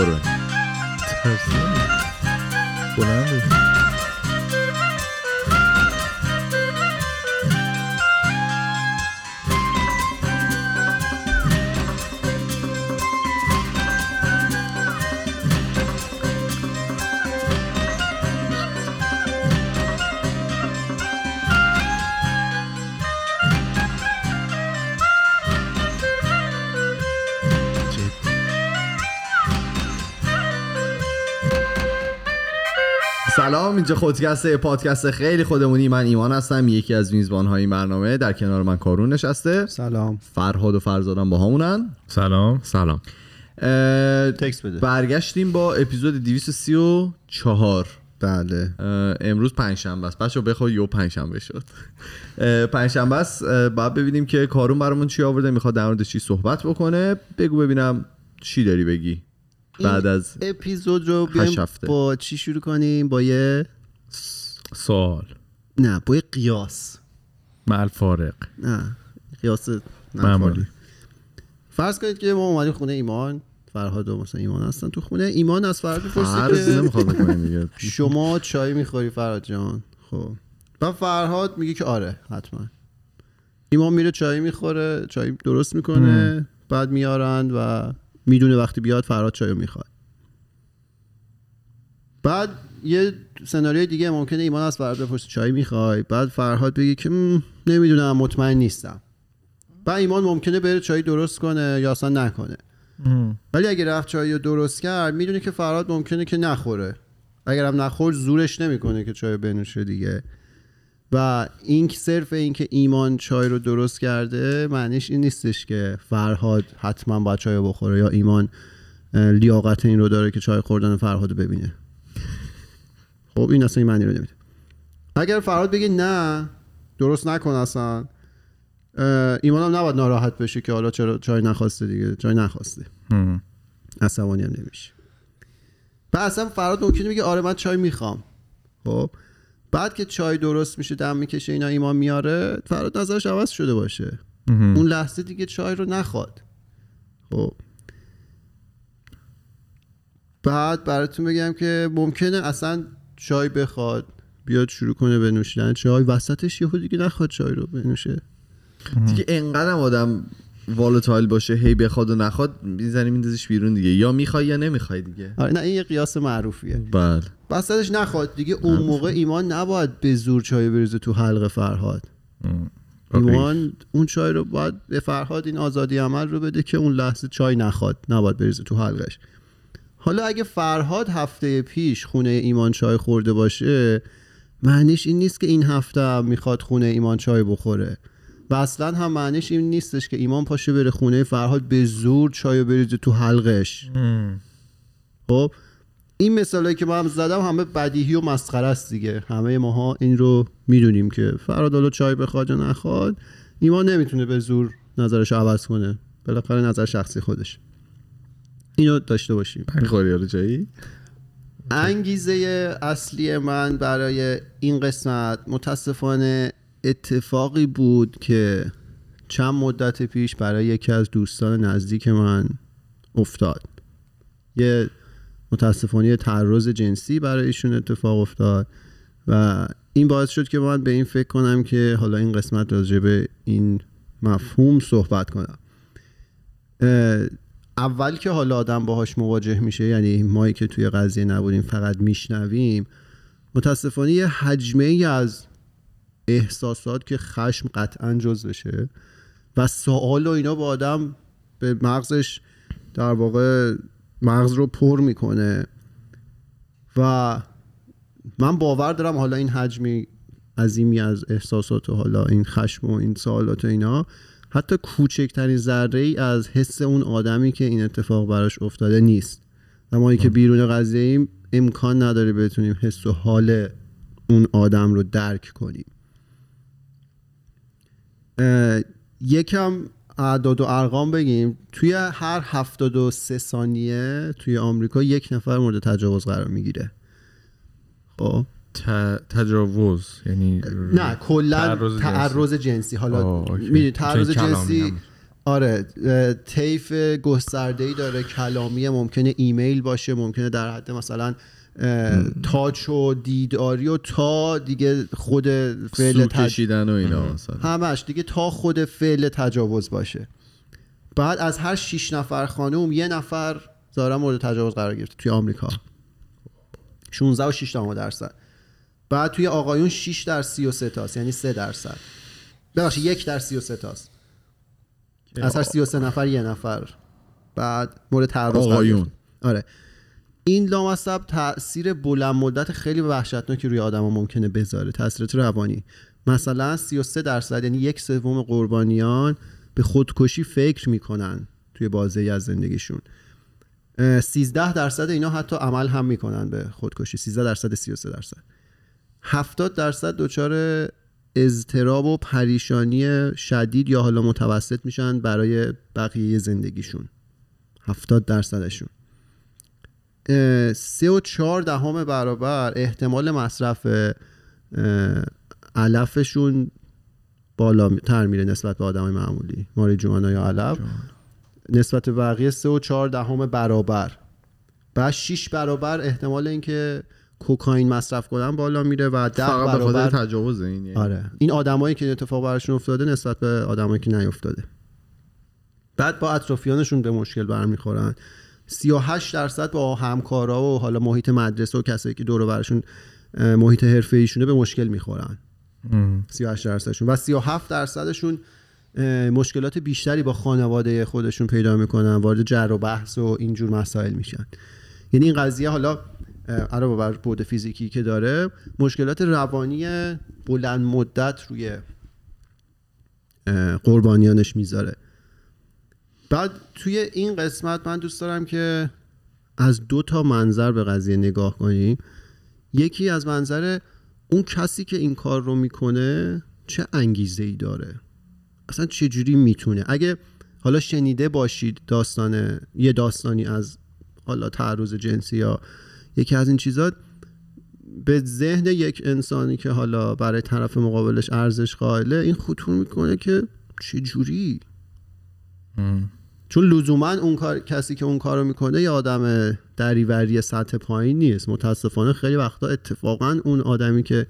What do I? What? سلام اینجا خودکسته پادکست خیلی خودمونی. من ایمان هستم یکی از میزبان های این برنامه. در کنار من کارون نشسته. سلام. فرهاد و فرزادم با همونن. سلام. سلام. تکس بده. برگشتیم با اپیزود 234 بله. امروز پنجشنبه است. بچه بخوای یو پنجشنبه شد. پنجشنبه است. باید ببینیم که کارون برامون چی آورده می‌خواد در مورد چی صحبت بکنه. بگو ببینم چی داری بگی. بعد از اپیزود رو بیایم. با چی شروع کنیم؟ با یه سوال. نه با یه قیاس. مع الفارق نه قیاس معمولی. فرض کنید که ما اومدیم خونه ایمان. فرهاد و مثلا ایمان هستن تو خونه. ایمان از فرهاد می‌پرسه که شما چای می‌خوری فرهاد جان؟ خب. و فرهاد میگه که آره حتما. ایمان میره چای می‌خوره چای درست می‌کنه بعد میارن و می‌دونه وقتی بیاد فرهاد چای می‌خواد. بعد یه سناریوی دیگه ممکنه ایمان از فرهاد بپرسه چای می‌خوای؟ بعد فرهاد بگه که "م، نمی‌دونم مطمئن نیستم. بعد ایمان ممکنه بره چای درست کنه یا اصلا نکنه. ولی اگه رفت چای رو درست کرد می‌دونه که فرهاد ممکنه که نخوره. اگرم نخورد زورش نمی‌کنه که چای بنوشه دیگه. و این صرف این که ایمان چای رو درست کرده معنیش این نیستش که فرهاد حتما باید چای رو بخوره یا ایمان لیاقت این رو داره که چای خوردن فرهاد رو ببینه. خب این اصلا این معنی رو نمیده. اگر فرهاد بگه نه درست نکن اصلا ایمان هم نباید ناراحت بشه که حالا چرا چای نخواسته دیگه. چای نخواسته. عصبانی هم نمیشه. و اصلا فراد ممکنه بگه آره من چای می‌خوام. خب؟ بعد که چای درست میشه دم می‌کشه اینا ایمان میاره فراد نظرش عوض شده باشه. مهم. اون لحظه دیگه چای رو نخواد. خب. بعد براتون بگم که ممکنه اصلا چای بخواد بیاد شروع کنه به نوشیدن چای. وسطش یهو دیگه نخواد چای رو بنوشه. دیگه انقدر آدم volatile باشه هی بخواد و نخواد می‌زنی میندازیش بیرون دیگه. یا می‌خوای یا نمی‌خوای دیگه. آره نه این یه قیاس معروفیه. بله. وسطش نخواد دیگه. اون موقع ایمان نباید به زور چای بریزه تو حلق فرهاد. هم. ایمان اون چای رو باید به فرهاد این آزادی عمل رو بده که اون لحظه چای نخواد نباید بریزه تو حلقش. حالا اگه فرهاد هفته پیش خونه ایمان چای خورده باشه معنیش این نیست که این هفته می‌خواد خونه ایمان چای بخوره. و اصلا هم معنیش این نیستش که ایمان پاشه بره خونه فرهاد به زور چای رو بریزه تو حلقش. هم. خب؟ این مثالی که من زدم همه بدیهی و مسخره است دیگه. همه ماها این رو می‌دونیم که فراد حالا چای بخواد یا نخواد ایمان نمی‌تونه به زور نظرش عوض کنه. بالاخره نظر شخصی خودش اینو داشته باشیم. می‌خوری حالا جایی؟ انگیزه اصلی من برای این قسمت متاسفانه اتفاقی بود که چند مدت پیش برای یکی از دوستان نزدیک من افتاد. یه متاسفانه تعرض جنسی برای ایشون اتفاق افتاد و این باعث شد که من به این فکر کنم که حالا این قسمت راجع به این مفهوم صحبت کنم. اول که حالا آدم باهاش مواجه میشه یعنی مایی که توی قضیه نبودیم فقط میشنویم متاسفانه یه حجمه از احساسات که خشم قطعا جز بشه و سوال و اینا با آدم به مغزش در واقع مغز رو پر می‌کنه. و من باور دارم حالا این حجمی عظیمی از احساسات و حالا این خشم و این سوالات و اینا حتی کوچکترین ذره ای از حس اون آدمی که این اتفاق براش افتاده نیست. و ما که بیرون قضیه ایم امکان نداره بتونیم حس و حال اون آدم رو درک کنیم. یکم اعداد و ارقام بگیم توی هر 73 ثانیه توی آمریکا یک نفر مورد تجاوز قرار می‌گیره خب ت- تجاوز یعنی نه کلا تعرض جنسی. جنسی حالا. می‌دونی تعرض جنسی. آره طیف گسترده ای داره کلامی ممکنه ایمیل باشه ممکنه در حد مثلا تاچ و دیداری و تا دیگه خود فعل تج... کشیدن و اینا مثلا. همش دیگه تا خود فعل تجاوز باشه. بعد از هر 6 نفر خانم یه نفر ظاهرا مورد تجاوز قرار گرفته توی آمریکا. 16 و 6 درصد. بعد توی آقایون 6 در 33 تاست یعنی 3 درصد. ببخشید یک در 33 تاست. از هر 33 نفر یه نفر. بعد مورد تعرض آقایون. آره. این لامصب تاثیر بلند مدت خیلی وحشتناکی روی آدما ممکنه بذاره تاثیرات روانی. مثلا 33 درصد یعنی یک سوم قربانیان به خودکشی فکر می‌کنن توی بازه از زندگیشون. اه، 13 درصد اینا حتی عمل هم می‌کنن به خودکشی. 13 درصد 33 درصد. 70 درصد دچار اضطراب و پریشانی شدید یا حالا متوسط میشن برای بقیه زندگیشون. 70 درصدشون. سه و چهار دهم برابر احتمال مصرف علفشون بالا تر میره نسبت به آدم معمولی ماریجوانا یا علف. نسبت بقیه سه و چهار دهم برابر. بعد 6 برابر احتمال اینکه کوکائین مصرف کنن بالا میره و ده فقط برابر تجاوز این یعنی. آره. این آدمایی که این اتفاق براشون افتاده نسبت به آدمایی که نیافتاده بعد با اطرافیانشون به مشکل برمیخورن. 38 درصد با همکارا و حالا محیط مدرسه و کسایی که دور و برشون محیط حرفه ایشونه به مشکل می‌خورن. 38 درصدشون. و 37 درصدشون مشکلات بیشتری با خانواده خودشون پیدا می‌کنن وارد جر و بحث و اینجور مسائل میشن. یعنی این قضیه حالا علاوه بر بود فیزیکی که داره مشکلات روانی بلند مدت روی قربانیانش می‌ذاره. بعد توی این قسمت من دوست دارم که از دو تا منظر به قضیه نگاه کنیم. یکی از منظر اون کسی که این کار رو می‌کنه چه انگیزه ای داره؟ اصلا چجوری می‌تونه؟ اگه حالا شنیده باشید داستان یه داستانی از حالا تعرض جنسی یا یکی از این چیزا به ذهن یک انسانی که حالا برای طرف مقابلش ارزش قائله این خطور می‌کنه که چجوری چون لزوما اون کار کسی که اون کارو می‌کنه یه آدم دریوری سطح پایین نیست. متاسفانه خیلی وقتا اتفاقا اون آدمی که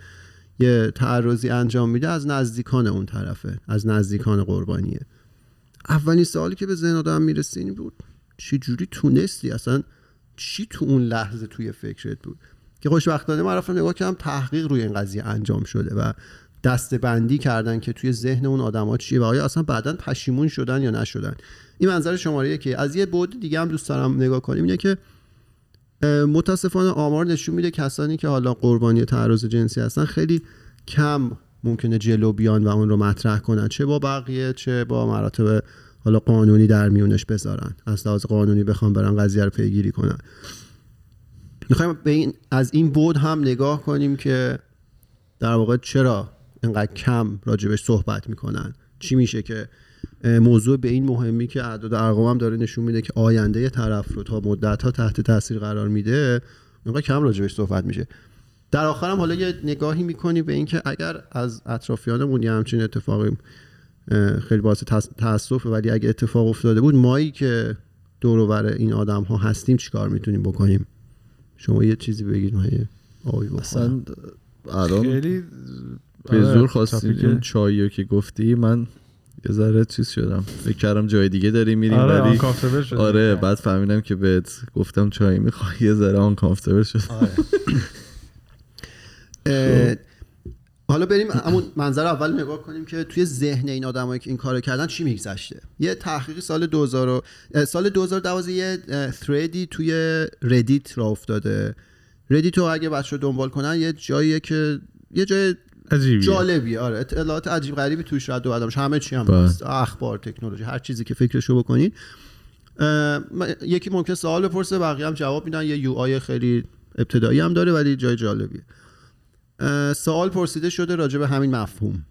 یه تعرضی انجام میده از نزدیکان اون طرفه از نزدیکان قربانیه. اولین سوالی که به ذهن آدم می‌رسه این بود چی جوری تونستی؟ اصلا چی تو اون لحظه توی فکرت بود؟ که خوشبختانه من رفتم نگاه کردم تحقیق روی این قضیه انجام شده و دسته بندی کردن که توی ذهن اون آدما چیه و آیا اصلا بعدا پشیمون شدن یا نشدن. این منظر شماره که از یه بود دیگه هم دوست دارم نگاه کنیم. اینه که متاسفانه آمار نشون میده کسانی که حالا قربانی تعرض جنسی هستن خیلی کم ممکنه جلو بیان و اون رو مطرح کنن. چه با بقیه چه با مراتب حالا قانونی در میونش بذارن. از لحاظ قانونی بخوام برن قضیه رو پیگیری کنن. می‌خوایم به این از این بود هم نگاه کنیم که در واقع چرا اینقدر کم راجبش صحبت می‌کنن. چی میشه که موضوع به این مهمی که اعداد و ارقام هم داره نشون میده که آینده طرف رو تا مدت ها تحت تاثیر قرار میده اینقدر کم راجبش صحبت میشه در آخرم حالا یه نگاهی می‌کنی به اینکه اگر از اطرافیانمون یه همچین اتفاقی خیلی باعث تاس- تاسفه ولی اگه اتفاق افتاده بود مایی که دور و بر این آدم ها هستیم چیکار می‌تونیم بکنیم شما یه چیزی بگید من آبی بخورم. اصلا الان خیلی به آره، زور خواستی تاپیک- اون چایی رو که گفتی من یه ذره چیز شدم. فکر کردم جای دیگه داریم میریم آره ولی. آره بعد فهمیدم که بهت گفتم چای می‌خوای. یه ذره uncomfortable شد اه، حالا بریم همون منظر اول نگاه کنیم که توی ذهن این آدمایی که این کارو کردن چی میگذشته. یه تحقیقی سال 2000 و- سال 2012 یه threadی توی ردیت راه افتاده. ردیت رو اگه بچه دنبال کنن یه جاییه که یه جای عجیبیه. جالبی آره اطلاعات عجیب غریبی توش رد و بدل. همه چی هم بله. هست. اخبار تکنولوژی هر چیزی که فکرشو م- یکی ممکن سوال بپرسه بقیه هم جواب میدن. یه یو آی خیلی ابتدایی هم داره ولی جای جالبیه. سوال پرسیده شده راجع به همین مفهوم.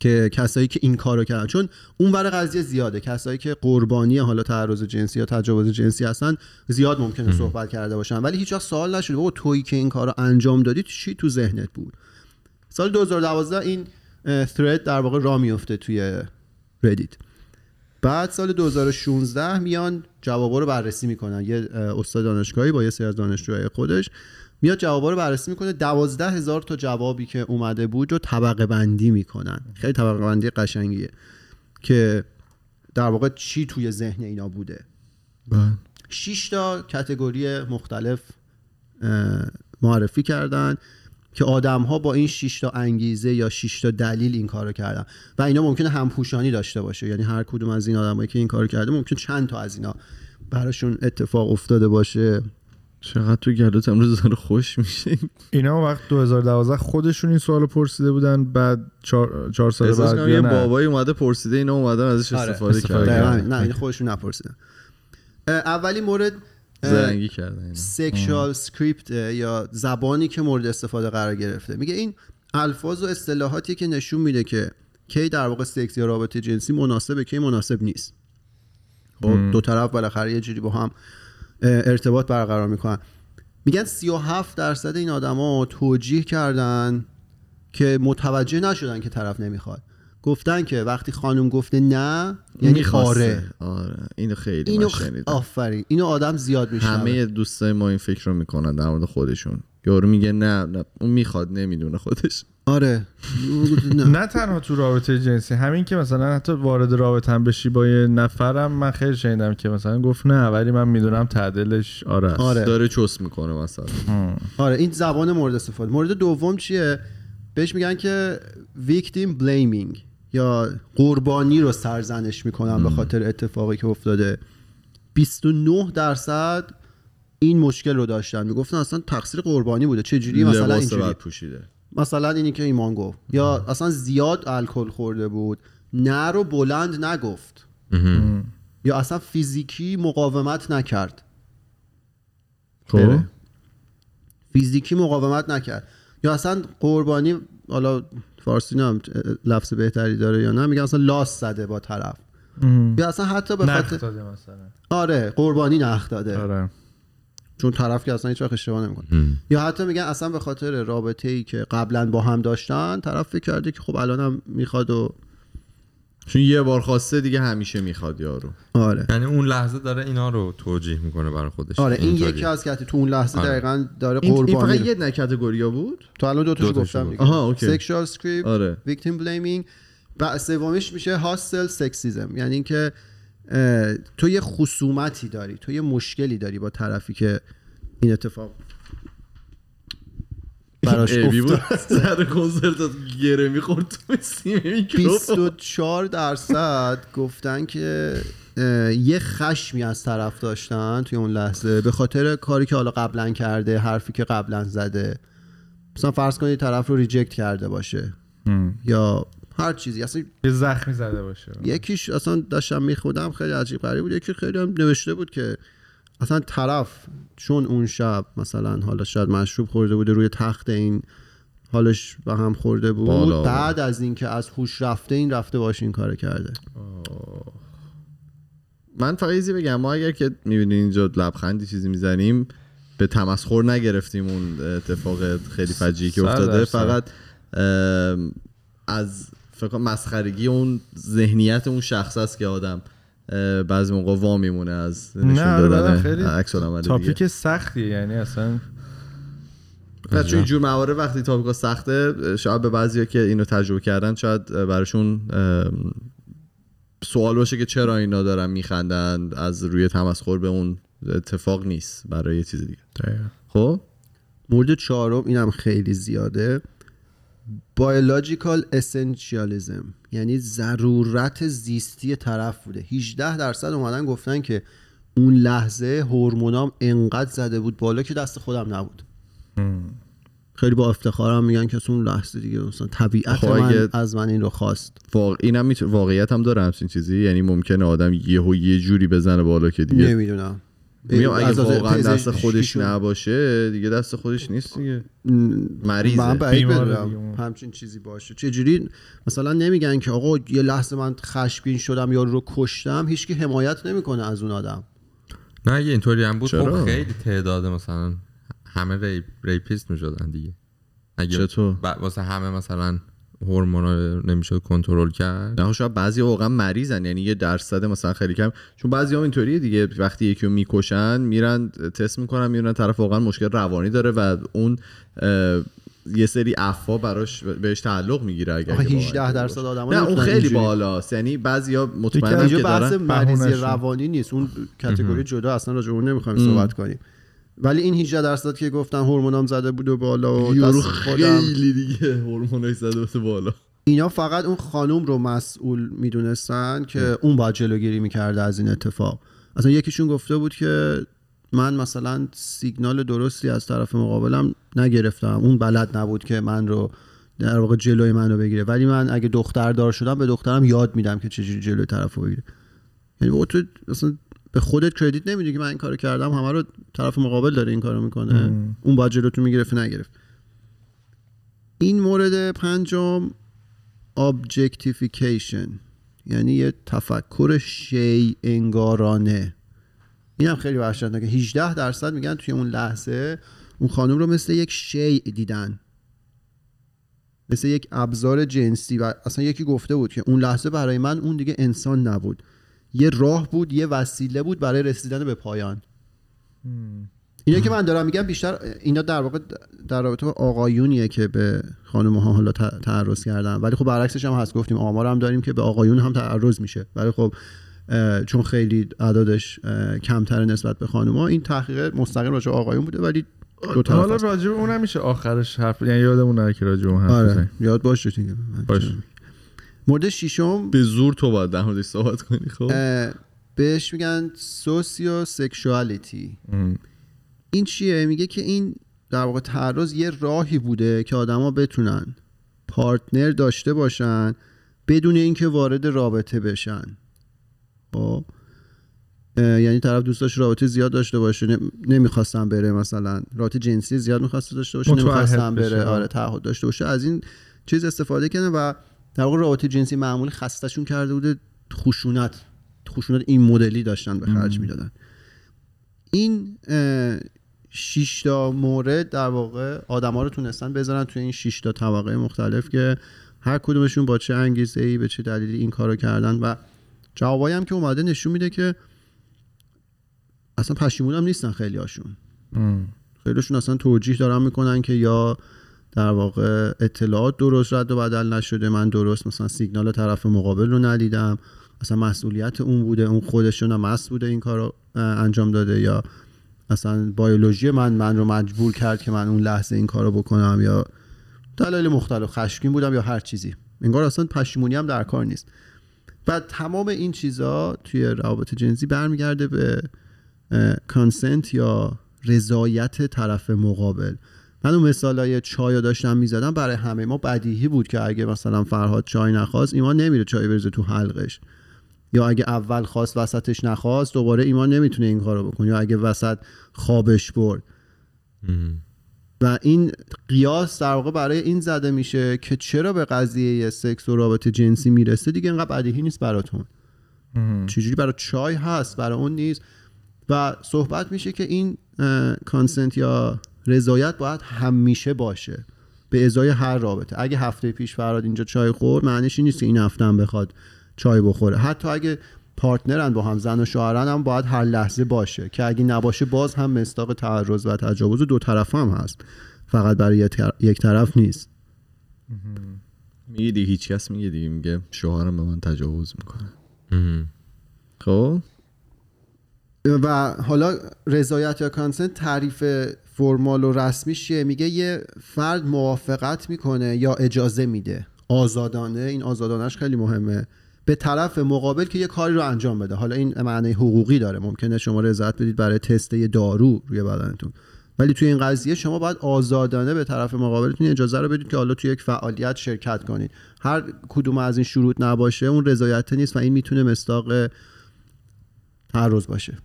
که کسایی که این کارو کردن. چون اون ور قضیه زیاده. کسایی که قربانی حالا تعرض جنسی یا تجاوز جنسی هستن زیاد ممکنه صحبت کرده باشن. ولی هیچ وقت سوال نشده. بابا تویی که این کارو انجام دادی چی تو ذهنت بود؟ سال 2012 این thread در واقع را میفته توی ردیت بعد سال 2016 میان جوابا رو بررسی می‌کنن. یه استاد دانشگاهی با یه سری از دانشجوهای خودش میاد جوابا رو بررسی می‌کنه. دوازده هزار تا جوابی که اومده بود رو طبقه بندی می‌کنن. خیلی طبقه بندی قشنگیه که در واقع چی توی ذهن اینا بوده. بله. 6 تا کتگوری مختلف معرفی کردن. که آدم ها با این 6 تا انگیزه یا 6 تا دلیل این کارو کردن. و اینا ممکنه همپوشانی داشته باشه. یعنی هر کدوم از این آدمایی که این کارو کرده ممکن چند تا از اینا براشون اتفاق افتاده باشه. چقدر تو گلوت امروز داره خوش میشه. اینا وقت 2012 خودشون این سوال پرسیده بودن بعد چهار, چهار سال بعد یه بابایی اومده پرسیده اینا اومدن ازش آره، استفاده استفاده کردن. نه این خودشون نپرسیدن. اولی مورد زرنگی کردن. sexual script یا زبانی که مورد استفاده قرار گرفته. میگه این الفاظ و اصطلاحاتی که نشون میده که کی در واقع سکس یا رابطه جنسی مناسبه کی مناسب نیست. خب دو طرف بالاخره یه جوری با هم ارتباط برقرار می‌کنن. میگن 37 درصد این آدما توجیه کردن که متوجه نشدن که طرف نمی‌خواد. گفتن که وقتی خانم گفته نه یعنی می‌خواسته. آره. آره. اینو خیلی اینو خ... آفرین. اینو آدم زیاد میشنوه. همه دوستای ما این فکر رو می‌کنن در مورد خودشون. یارو میگه نه, نه. اون می‌خواد نمی‌دونه خودش. آره. نه. نه تنها تو رابطه جنسی همین که مثلا حتی وارد رابطه هم بشی با یه نفرم من خیلی شنیدم که مثلا گفت نه ولی من می‌دونم تعدلش آره. آره. داره چس می‌کنه مثلا. آره. این زبان مورد استفاده. مورد دوم چیه؟ بهش میگن که ویکتیم بلیمینگ یا قربانی رو سرزنش می‌کنن به خاطر اتفاقی که افتاده. 29 درصد این مشکل رو داشتن. می‌گفتن اصلا تقصیر قربانی بوده. چه جوری؟ مثلا اینجوری. پوشیده. مثلا اینی که ایمان گفت. یا اصلا زیاد الکل خورده بود. نه رو بلند نگفت. یا اصلا فیزیکی مقاومت نکرد. خب. فیزیکی مقاومت نکرد. یا اصلا قربانی حالا فارسی نم لفظ بهتری داره یا نه. میگن اصلا لاس زده با طرف. یا اصلا حتی به نخ خاطر داده مثلا. آره قربانی نخ داده. آره. چون طرف که اصلا هیچ وقت اشتباه نمی‌کنه. یا حتی میگن اصلا به خاطر رابطه ای که قبلا با هم داشتن طرف فکر کرده که خب الانم می‌خواد و چون یه بار خواسته دیگه همیشه می‌خواد یارو آره یعنی اون لحظه داره اینا رو توجیه می‌کنه برای خودش آره این اینطوری. یکی از که تو اون لحظه آره. دقیقا داره این, این قربانی فقط یه نه category ها بود تو الان دو تاشو گفتم گفت. دیگه آها، okay. sexual script آره victim blaming و سومیش میشه hostile sexism یعنی اینکه تو یه خصومتی داری تو یه مشکلی داری با طرفی که این اتفاق براش افتاد سر کنسرت گره می‌خورد تو سیم میکروفون 24 درصد گفتن که یه خشمی از طرف داشتن توی اون لحظه. به خاطر کاری که حالا قبلا کرده حرفی که قبلا زده. مثلا فرض کنید طرف رو ریجکت کرده باشه. یا هر چیزی. اصلا یه زخمی زده باشه. یکیش اصلا داشتم میخودم خیلی عجیب غریب بود. یکی خیلی هم نوشته بود که اصلا طرف چون اون شب مثلا حالا شاید مشروب خورده بوده روی تخت این حالش به هم خورده بود بالا. بعد از اینکه از هوش رفته این رفته باش این کار کرده من فقط بگم ما اگر که می‌بینین اینجا لبخندی چیزی می‌زنیم به تمسخر نگرفتیم اون اتفاق خیلی فجیعی که افتاده. فقط از فکر مسخرگی اون ذهنیت اون شخص است که آدم بعضی موقع وا میمونه از نشون نه، آره، دادن خیلی عکس العمل تاپیک سختیه یعنی اصلا و چون اینجور موارد وقتی تاپیکا سخته شاید به بعضیا که اینو تجربه کردن شاید براشون سوال باشه که چرا اینا دارن میخندن از روی تمسخر به اون اتفاق نیست برای یه چیز دیگه. خب؟ مورد چهارم اینم خیلی زیاده. Biological essentialism یعنی ضرورت زیستی طرف بوده. 18 درصد اومدن گفتن که اون لحظه هورمونام انقدر زده بود بالا که دست خودم نبود. خیلی با افتخارم میگن که اون لحظه دیگه مثلا طبیعت من از من این رو خواست. واقع اینم واقعیت هم داره همچین چیزی. یعنی ممکنه آدم یهو یه جوری بزنه بالا که دیگه نمی‌دونم. میگم اگه واقعا دست خودش نباشه دیگه دست خودش نیست دیگه. من مریضه. بعید بیماره بدونم دیگه. همچین چیزی باشه. چجوری؟ مثلا نمیگن که آقا یه لحظه من خشمگین شدم یا رو کشتم هیچکی حمایت نمی‌کنه از اون آدم. نه اگه اینطوری هم بود؟ خب خیلی تعداد مثلا همه rape rapist می‌شدن دیگه. اگه چطور؟ واسه همه مثلا هورمونا نمی‌شد کنترل کرد نه شاید بعضی واقعا مریضن یعنی یه درصد مثلا خیلی کم چون بعضی هم اینطوریه دیگه وقتی یکی رو می‌کشن میرن تست می‌کنن میرن طرف واقعا مشکل روانی داره و اون یه سری افوا براش بهش تعلق می‌گیره واقعا 18 اینطوری درصد. آدما نه اون خیلی. بالاست یعنی بعضیا مطمئنم که بحث مریضی. روانی نیست اون کاتگوری جدا اصلا راجع به اون نمی‌خوایم صحبت کنیم ولی این 18 درصد که گفتن هورمونام زده بود و بالا و یورو دست خودم. خیلی دیگه هورمونای زده به بالا. اینا فقط اون خانم رو مسئول می‌دونستن که اون باید جلوگیری می‌کرده از این اتفاق. اصلا یکیشون گفته بود که من مثلا سیگنال درستی از طرف مقابلم نگرفتم. اون بلد نبود که من رو در واقع جلوی من رو بگیره. ولی من اگه دختر دار شدم به دخترم یاد میدم که چجوری جلوی طرف رو بگیره. یعنی تو اصلا به خودت کردیت نمیدی که من این کارو کردم همه رو طرف مقابل داره این کارو می‌کنه. اون باید جلوتون می‌گرفت نگرفت. این مورد پنجم objectification. یعنی یه تفکر شی انگارانه این هم خیلی وحشتناکه. 18 درصد میگن توی اون لحظه اون خانم رو مثل یک شی دیدن. مثل یک ابزار جنسی و اصلا یکی گفته بود که اون لحظه برای من اون دیگه انسان نبود. یه راه بود یه وسیله بود برای رسیدن به پایان اینا که من دارم میگم بیشتر اینا در واقع در رابطه با آقایونیه که به خانم ها حالا تعرض کردن ولی خب برعکسش هم هست گفتیم آمار هم داریم که به آقایون هم تعرض میشه ولی خب چون خیلی عددش کمتر نسبت به خانم ها این تحقیق مستقیم راجع آقایون بوده ولی دو طرف حالا. راجع به اونم میشه آخرش حرف یعنی یادمون نره که راجع به اون حرف آره. یاد باشه دیگه من باش. چه- مورد ششم؟ به زور تو باید در موردش صحبت کنی خب؟ بهش میگن سوسیو سکشوالیتی. این چیه؟ میگه که این در واقع تعرض یه راهی بوده که آدما بتونن پارتنر داشته باشن بدون اینکه وارد رابطه بشن. خب؟ اه، یعنی طرف دوست داشت رابطه زیاد داشته باشه نم- نمی‌خواستم بره مثلا. رابطه جنسی زیاد می‌خواسته داشته باشه نمی‌خواستم. بره. آره تعهد داشته باشه. از این چیز استفاده کنه و در واقع رابطه جنسی معمولی خستشون کرده بوده خشونت خشونت این مدلی داشتن به خرج می‌دادن. این شش تا مورد در واقع آدما رو تونستن بذارن توی این شش تا طبقه مختلف که هر کدومشون با چه انگیزه ای به چه دلیلی این کارو کردن و جوابایی هم که اومده نشون میده که اصلا پشیمون هم نیستن خیلی هاشون. خیلیشون اصلا توجیه دارن می‌کنن که یا در واقع اطلاعات درست رد و بدل نشده. من درست مثلا سیگنال طرف مقابل رو ندیدم. اصلا مسئولیت اون بوده اون خودشون هم مست بوده این کار رو انجام داده یا اصلا بیولوژی من من رو مجبور کرد که من اون لحظه این کار رو بکنم یا دلایل مختلف. خشمگین بودم یا هر چیزی. انگار اصلا پشیمونی هم در کار نیست. و تمام این چیزا توی روابط جنسی برمیگرده به کانسنت یا رضایت طرف مقابل. من اون مثالای چای رو داشتم می‌زدم برای همه ما بدیهی بود که اگه مثلا فرهاد چای نخواست ایمان نمیره چای بریزه تو حلقش. یا اگه اول خواست وسطش نخواست دوباره ایمان نمی‌تونه این کارو بکنه. یا اگه وسط خوابش برد. و این قیاس در واقع برای این زده میشه که چرا به قضیه سکس و رابطه جنسی می‌رسه دیگه اینقدر بدیهی نیست براتون. چجوری برای چای هست برای اون نیست. و صحبت میشه که این کانسنت یا رضایت باید همیشه باشه. به ازای هر رابطه. اگه هفته پیش فراد اینجا چای خورد معنیش این نیست که این هفته هم بخواد چای بخوره. حتی اگه پارتنرن با هم زن و شوهرن هم باید هر لحظه باشه. که اگه نباشه باز هم مصداق تعرض و تجاوز دو طرف هم هست. فقط برای یک طرف نیست. میگه دیگه هیچ کس میگه دیگه. میگه شوهرم به من تجاوز می‌کنه. خب؟ و حالا رضایت یا کانسنت تعریف فرمال و رسمیش چیه؟ میگه یه فرد موافقت می‌کنه یا اجازه میده. آزادانه این آزادانش خیلی مهمه. به طرف مقابل که یه کاری رو انجام بده. حالا این معنی حقوقی داره. ممکنه شما رضایت بدید برای تست یه دارو روی بدنتون. ولی توی این قضیه شما باید آزادانه به طرف مقابلتون اجازه رو بدید که حالا توی یک فعالیت شرکت کنید. هر کدوم از این شروط نباشه اون رضایت نیست و این می‌تونه مستاق تعرض باشه.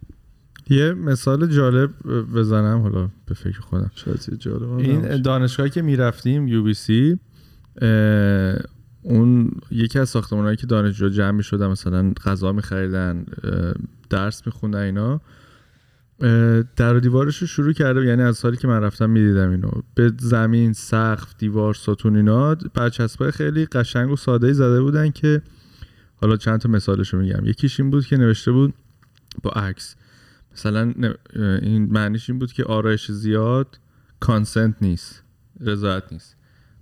یه مثال جالب بزنم حالا به فکر خودم. شاید جالب این. دانشگاهی که می‌رفتیم یو بی سی اون یکی از ساختمانهایی که دانشجو جمع می شدن مثلا غذا می خریدن درس می خوندن اینا در و دیوارش رو شروع کرده یعنی از سالی که من رفتم می‌دیدم اینو. به زمین سقف دیوار ستون اینا برچسبای خیلی قشنگ و ساده زده بودن که حالا چند تا مثالش رو میگم. یکیش این بود که نوشته بود با عکس. مثلا این معنیش این بود که آرایش زیاد consent نیست رضایت نیست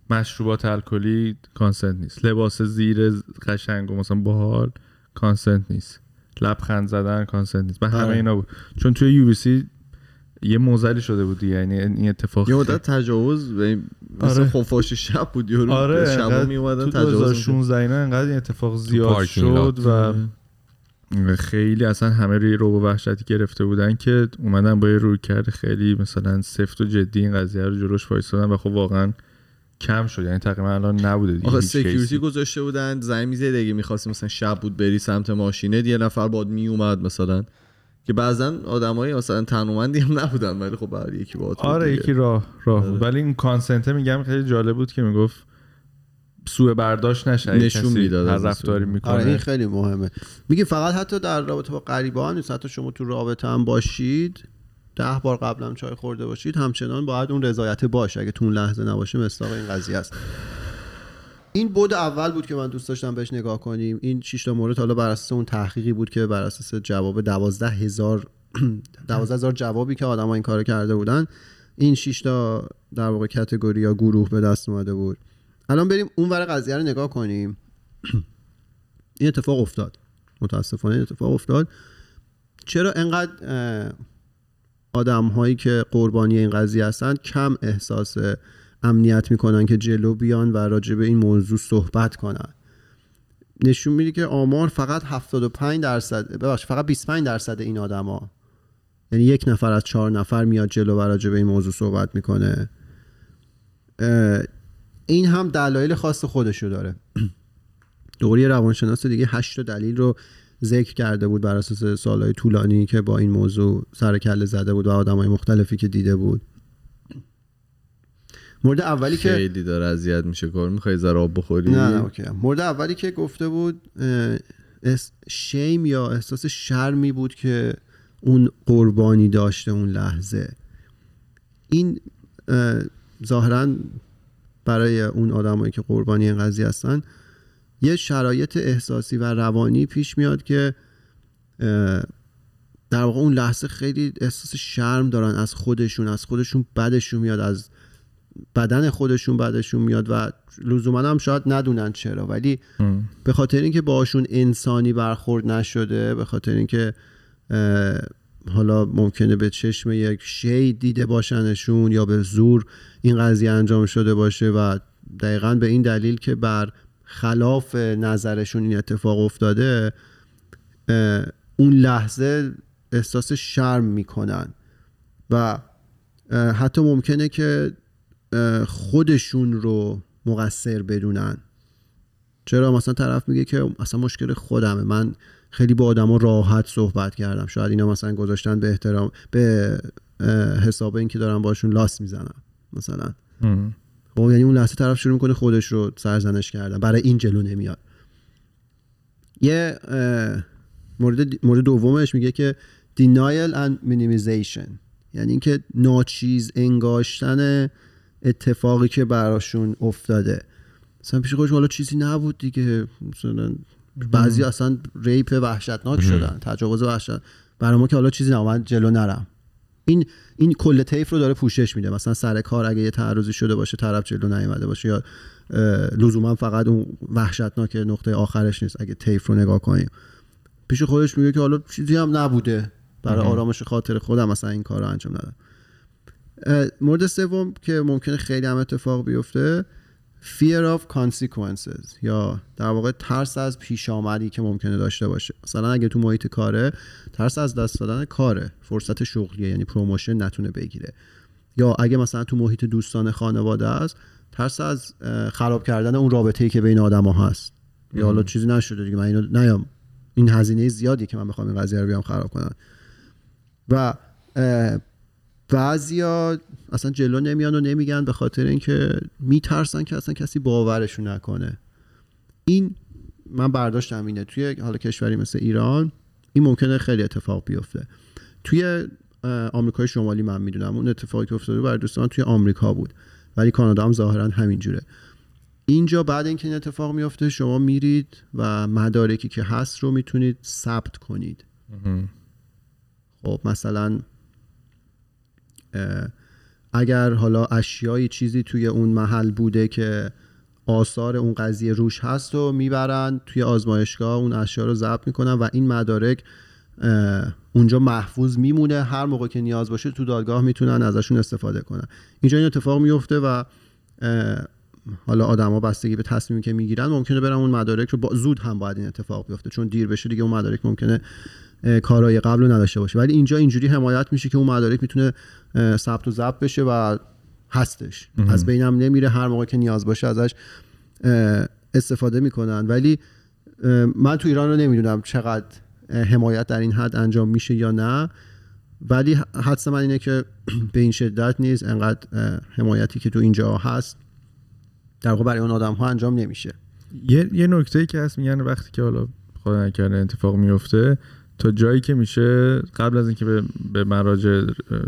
مشروبات الکلی consent نیست لباس زیر قشنگ و مثلا باحال consent نیست لبخند زدن consent نیست من همه آره. اینا بود چون توی EU یه mostly شده بود یعنی این اتفاق یه مدت تجاوز به این- مثل آره. خفاش شب بود Europe آره انقدر می اومدن تجاوز می‌کردن. 2016 اینا انقدر این اتفاق زیاد شد. و خیلی اصلا همه روی رو وحشتی گرفته بودن که اومدن با یه روی کرده خیلی مثلا سفت و جدی این قضیه رو جلوش وایسادن و خب واقعا کم شد یعنی تقریبا الان نبوده دیگه آخه سکیوریتی. گذاشته بودن زنگ میزه دیگه می‌خواستی مثلا شب بود بری سمت ماشینه یه نفر باد میومد مثلا که بعضا آدمای مثلا تنومندی هم نبودن ولی خب بعد یکی با آره یکی راه راه بود. ولی این کانسنته میگم خیلی جالب بود که می‌گفت سوء برداشت نشه نشون می‌داد هر از این رفتاری. می‌کنه. آره این خیلی مهمه. میگه فقط حتی در رابطه با غریبه ها نیست. حتی شما تو رابطه هم باشید ده بار قبلا چای خورده باشید همچنان باید اون رضایت باشه. اگه تو اون لحظه نباشه مصداق این قضیه است. این بود اول بود که من دوست داشتم بهش نگاه کنیم. این شش تا مورد حالا بر اساس اون تحقیقی بود که بر اساس جواب دوازده هزار دوازده هزار جوابی که آدم این کارو کرده بودن این شش تا در واقع کتگوری یا گروه به دست اومده بود. الان بریم اون ور قضیه رو نگاه کنیم. این اتفاق افتاد. متاسفانه این اتفاق افتاد. چرا انقدر آدم هایی که قربانی این قضیه هستن کم احساس امنیت می‌کنن که جلو بیان و راجع به این موضوع صحبت کنن؟ نشون میده که آمار فقط 75 درصد ببخشید فقط 25 درصد این آدما. یعنی یک نفر از چهار نفر میاد جلو و راجع به این موضوع صحبت می‌کنه. این هم دلایل خاص خودشو داره. دوره روانشناس دیگه هشت دلیل رو ذکر کرده بود بر اساس سالهای طولانی که با این موضوع سر کله زده بود و آدمای مختلفی که دیده بود. مورد اولی که خیلی داره اذیت میشه کار می‌خوای ذره آب بخوری؟ نه نه اوکی. مورد اولی که گفته بود شیم یا احساس شرمی بود که اون قربانی داشته اون لحظه. این اه، ظاهرا برای اون آدمایی که قربانی این قضیه هستن یه شرایط احساسی و روانی پیش میاد که در واقع اون لحظه خیلی احساس شرم دارن از خودشون از خودشون بدشون میاد از بدن خودشون بدشون میاد و لزوما هم شاید ندونن چرا. ولی به خاطر اینکه باشون انسانی برخورد نشده به خاطر اینکه حالا ممکنه به چشم یک شی دیده باشنشون یا به زور این قضیه انجام شده باشه و دقیقا به این دلیل که بر خلاف نظرشون این اتفاق افتاده اون لحظه احساس شرم می‌کنن و حتی ممکنه که خودشون رو مقصر بدونن. چرا؟ مثلا طرف میگه که اصلا مشکل خودمه. من خیلی با آدما راحت صحبت کردم. شاید اینا مثلا گذاشتن به احترام به حساب اینکه دارم باشون لاس می‌زنم مثلا. خب یعنی اون لحظه طرف شروع می‌کنه خودش رو سرزنش کردن. برای این جلو نمیاد. یه مورد مورد دومش میگه که denial and minimization. یعنی اینکه ناچیز انگاشتن اتفاقی که براشون افتاده. مثلا پیش خودش حالا چیزی نبود دیگه. مثلا بعضی اصلا ریپ وحشتناک شدن تجاوز وحشت. برای ما که حالا چیزی من جلو نرم. این این کل طیف رو داره پوشش میده. مثلا سر کار اگه یه تعرضی شده باشه طرف جلو نیومده باشه یا لزوما فقط اون وحشتناک نقطه آخرش نیست اگه طیف رو نگاه کنیم. پیش خودش میگه که حالا چیزی هم نبوده. برای آرامش خاطر خودم مثلا این کار رو انجام دادم اه، مورد سوم که ممکنه خیلی هم اتفاق بیفته fear of consequences. یا در واقع ترس از پیش آمدی که ممکنه داشته باشه. مثلا اگه تو محیط کاره ترس از دست دادن کاره. فرصت شغلیه یعنی promotion نتونه بگیره. یا اگه مثلا تو محیط دوستان خانواده است ترس از خراب کردن اون رابطه ای که بین آدما هست. یا حالا چیزی نشده دیگه من اینو نیام. این هزینه زیادی که من بخوام این قضیه رو بیام خراب کنم. و بعضیا اصلا جلو نمیان و نمیگن به خاطر اینکه میترسن که اصلا کسی باورشون نکنه. این من برداشتم اینه. توی حالا کشوری مثل ایران این ممکنه خیلی اتفاق بیفته. توی آمریکای شمالی من می‌دونم. اون اتفاقی که افتاده برای دوستان توی آمریکا بود. ولی کانادا هم ظاهرا همینجوره اینجا بعد اینکه این اتفاق میفته شما میرید و مدارکی که هست رو می‌تونید ثبت کنید. خب مثلا اگر حالا اشیایی چیزی توی اون محل بوده که آثار اون قضیه روش هست و می‌برن توی آزمایشگاه اون اشیا رو ضبط می‌کنن و این مدارک اونجا محفوظ میمونه. هر موقع که نیاز باشه تو دادگاه می‌تونن ازشون استفاده کنن. اینجا این اتفاق میفته و حالا آدما بستگی به تصمیمی که می‌گیرن ممکنه برن اون مدارک رو با زود هم باید این اتفاق بیفته چون دیر بشه دیگه اون مدارک ممکنه کارهای قبل رو نداشته باشه. ولی اینجا اینجوری حمایت میشه که اون مدارک می‌تونه ثبت و ضبط بشه و هستش. از بینم نمیره هر موقع که نیاز باشه ازش استفاده می‌کنن. ولی من تو ایران رو نمی‌دونم چقدر حمایت در این حد انجام میشه یا نه. ولی حدس من اینه که به این شدت نیست انقدر حمایتی که تو اینجا هست در واقع برای اون آدم ها انجام نمیشه. یه, یه نکته ای که هست میگن وقتی که حالا خدا نکرده اتفاق میفته تا جایی که میشه قبل از اینکه به, به مراجع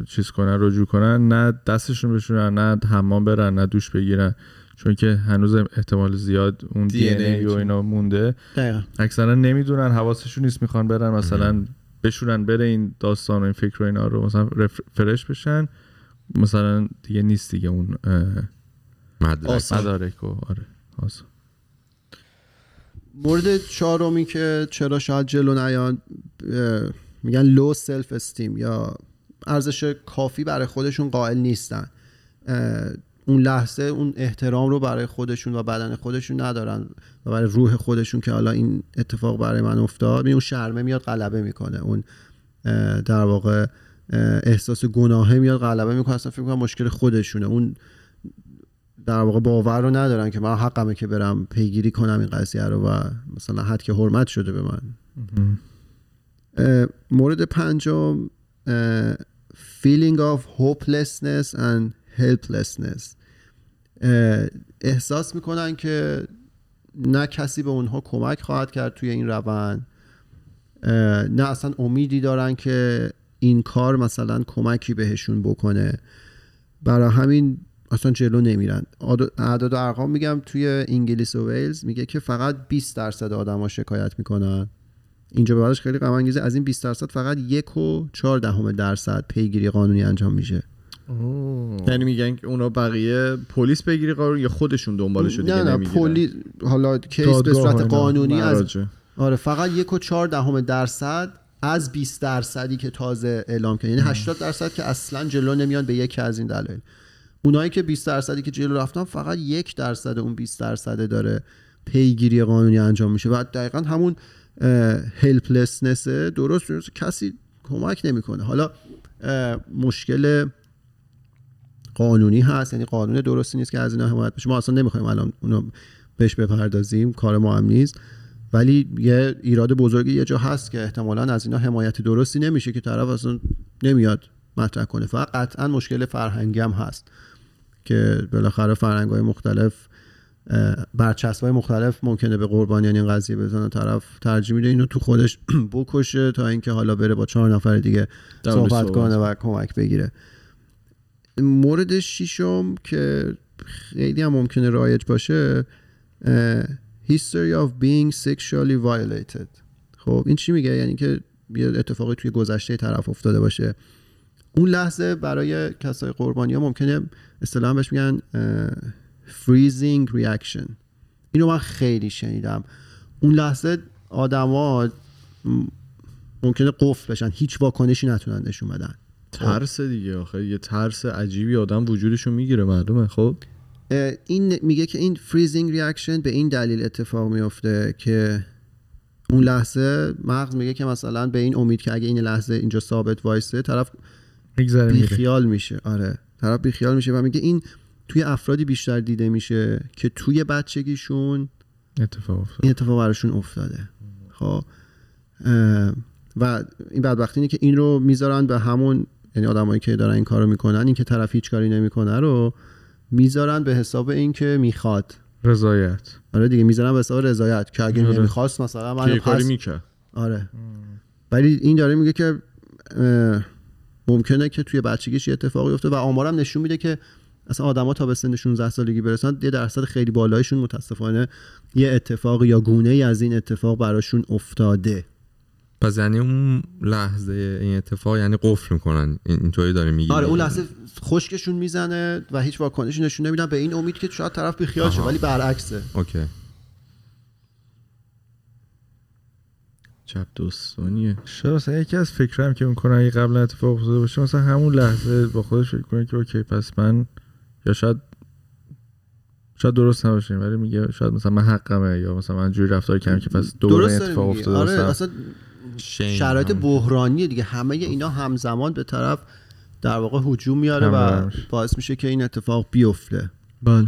چیز کنن رجوع کنن نه دستشون بشونن نه حمام برن نه دوش بگیرن. چون که هنوز احتمال زیاد اون دی DNA ای و اینا مونده. دقیقا. اکثرا نمی‌دونن حواسشون نیست می‌خوان برن مثلا بشورن بره این داستان و این فکر و اینا رو مثلا fresh بشن. مثلا دیگه نیست دیگه اون مدرک مدارک و آره آسا. مورد چهارمی که چرا شاید جلو نیان میگن low self-esteem یا ارزش کافی برای خودشون قائل نیستن. اون لحظه اون احترام رو برای خودشون و بدن خودشون ندارن و برای روح خودشون که حالا این اتفاق برای من افتاد. می اون شرمه میاد غلبه می‌کنه. اون در واقع احساس گناهه میاد غلبه می‌کنه. اصلا فکر کنم مشکل خودشونه. اون در واقع باور رو ندارن که من حقمه که برم پیگیری کنم این قضیه رو و مثلا حد که حرمت شده به من. مورد پنجم feeling of hopelessness and helplessness. احساس می‌کنن که نه کسی به اونها کمک خواهد کرد توی این روند. نه اصلا امیدی دارن که این کار مثلا کمکی بهشون بکنه. برای همین اصلا جلو نمیرن. اعداد و ارقام میگم توی انگلیس و ویلز میگه که فقط 20 درصد آدما شکایت می‌کنن. اینجا به بعدش خیلی غم انگیزه. از این 20 درصد فقط یک و چهار دهم درصد پیگیری قانونی انجام میشه. یعنی میگن که اونا بقیه پلیس پیگیری قرار یا خودشون دنبالش دیگه نه نه نمی‌گیرن. پلی حالا case به صورت. قانونی از. آره فقط یک و چهار دهم درصد از 20 درصدی که تازه اعلام کرد. یعنی 80 درصد که اصلا جلو نمیان به یکی از این دلایل. اونایی که 20 درصدی که جلو رفتن فقط یک درصد اون 20 درصد داره پیگیری قانونی انجام میشه و دقیقا همون helplessness درست درست. کسی کمک نمی‌کنه. حالا مشکل قانونی هست یعنی قانون درستی نیست که از اینا حمایت بشه. ما اصلا نمی‌خوایم الان اونو بهش بپردازیم کار ما هم نیست. ولی یه ایراد بزرگی یه جا هست که احتمالا از اینا حمایت درستی نمیشه که طرف اصلا نمیاد مطرح کنه. فقط قطعا مشکل فرهنگی هم هست. که بالاخره فرهنگ های مختلف برچسب های مختلف ممکنه به قربانیان این قضیه بزنه طرف ترجیح میده اینو تو خودش بکشه تا اینکه حالا بره با چهار نفر دیگه صحبت کنه و کمک بگیره. مورد ششم که خیلی هم ممکنه رایج باشه history of being sexually violated. خب این چی میگه؟ یعنی که یه اتفاقی توی گذشته طرف افتاده باشه. اون لحظه برای کسای قربانی ها ممکنه اصطلاحا بهش میگن freezing reaction. اینو من خیلی شنیدم. اون لحظه آدما ممکنه قفل بشن. هیچ واکنشی نتونن نشون بدن. ترس دیگه آخه. یه ترس عجیبی آدم وجودشو می‌گیره معلومه. خب؟ این میگه که این freezing reaction به این دلیل اتفاق میفته که اون لحظه مغز میگه که مثلا به این امید که اگه این لحظه اینجا ثابت وایسه طرف میره. بیخیال میشه. آره. طرف بیخیال میشه و میگه این توی افرادی بیشتر دیده میشه که توی بچگیشون اتفاق افتاد این اتفاق براشون افتاده. خب و این بدبختی اینه که این رو می‌ذارن به همون یعنی آدمایی که دارن این کارو می‌کنن این که طرف هیچ کاری نمی‌کنه رو می‌ذارن به حساب این که می‌خواد. رضایت. آره دیگه می‌ذارن به حساب رضایت که اگه آره. نمی‌خواست مثلا من یه کاری پس می‌کرد. آره. ولی این داره میگه که اه، ممکنه که توی بچگیش یه اتفاقی افته و آمارم نشون میده که اصلا آدما تا به سن 16 سالگی برسن یه درصد خیلی بالایشون متاسفانه یه اتفاق یا گونه ای از این اتفاق براشون افتاده. پس یعنی اون لحظه این اتفاق یعنی قفل می‌کنن. این- اینطوری داره میگی آره اون لحظه خشکشون می‌زنه و هیچ واکنشی نشون نمیدن. به این امید که شاید طرف بیخیال شه. ولی برعکسه. okay. عجب داستانیه شاید مثلا یکی از فکرم که می‌کنه اگه قبلا اتفاق افتاده باشه مثلا همون لحظه با خودش فکر کنه که okay پس من یا شاید شاید درست نباشه ولی میگه شاید مثلا من حقمه یا مثلا من جوری رفتار کردم که پس دوباره اتفاق. افتاده آره. اصلا شرایط. بحرانی دیگه همه اینا همزمان به طرف در واقع هجوم میاره و. باعث میشه که این اتفاق بیفته بله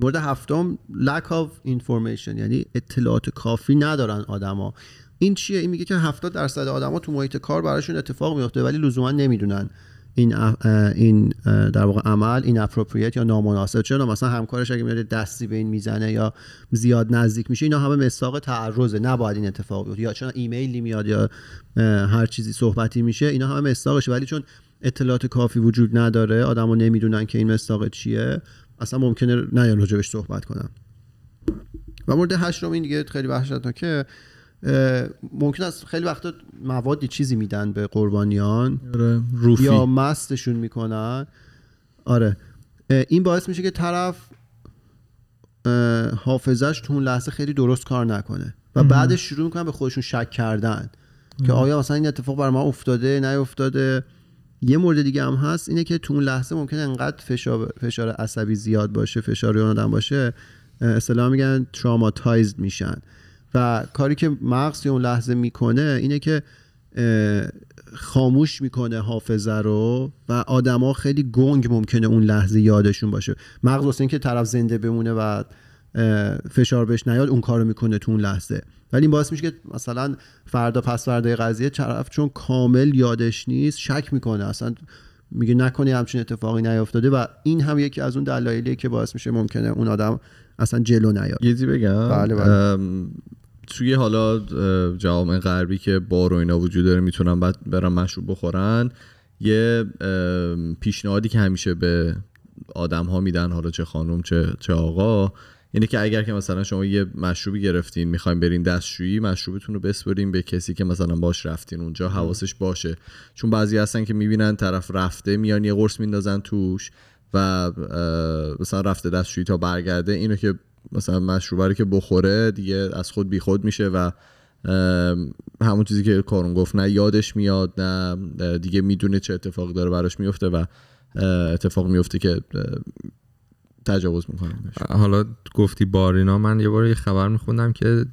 مورد هفتم lack of information یعنی اطلاعات کافی ندارن آدما این چیه؟ این میگه که 70 درصد آدما تو محیط کار براشون اتفاق میفته ولی لزوما نمی‌دونن این این در واقع عمل inappropriate یا نامناسب. چرا؟ مثلا همکارش اگه میاد دستی به این می‌زنه یا زیاد نزدیک میشه اینا همه مصداق تعرضه. نباید این اتفاق بیفته. یا چون ایمیلی میاد یا هر چیزی صحبتی میشه اینا همه مصداقشه. ولی چون اطلاعات کافی وجود نداره آدما نمی‌دونن که این مصداق چیه اصلا ممکنه نه راجبش صحبت کنن. و مورد هشتم این دیگه خیلی وحشتناکه. ممکن است خیلی وقتا موادی چیزی میدن به قربانیان آره روفی. یا مستشون می‌کنن. آره. این باعث میشه که طرف حافظش تو اون لحظه خیلی درست کار نکنه و بعدش شروع می‌کنن به خودشون شک کردن که آیا مثلا این اتفاق بر ما افتاده نیفتاده؟ یه مورد دیگه هم هست اینه که تو اون لحظه ممکنه انقدر فشار, فشار عصبی زیاد باشه فشار روی آدم باشه اه، اصطلاح میگن تراماتایزد میشن. و کاری که مغز توی اون لحظه می‌کنه اینه که خاموش می‌کنه حافظه رو و آدما خیلی گنگ ممکنه اون لحظه یادشون باشه. مغز واسه اینکه طرف زنده بمونه و فشار بهش نیاد اون کارو می‌کنه تو اون لحظه. ولی این باعث میشه که مثلا فردا پس فردا قضیه طرف چون کامل یادش نیست شک می‌کنه. اصلا میگه نکنه همچین اتفاقی نیافتاده و این هم یکی از اون دلایلیه که باعث میشه ممکنه اون آدم اصلا جلو نیاد. یه بگم. بله، بله. توی حالا جوامع غربی که بار و اینا وجود داره می‌تونن بعد برن مشروب بخورن. یه پیشنهادی که همیشه به آدم ها میدن حالا چه خانم چه چه آقا اینه که اگر که مثلا شما یه مشروبی گرفتین می‌خواین برین دستشویی مشروبتون رو بسپرین به کسی که مثلا باش رفتین اونجا حواسش باشه. چون بعضی هستن که می‌بینن طرف رفته میان یه قرص میندازن توش و مثلا رفته دستشویی تا برگرده. اینو که مثلا مشروبه رو که بخوره دیگه از خود بیخود میشه و همون چیزی که کارون گفت نه یادش میاد نه دیگه می‌دونه چه اتفاقی داره براش میفته و اتفاق میفته که تجاوز می‌کنه حالا گفتی بارینا من یه بار یه خبر میخوندم که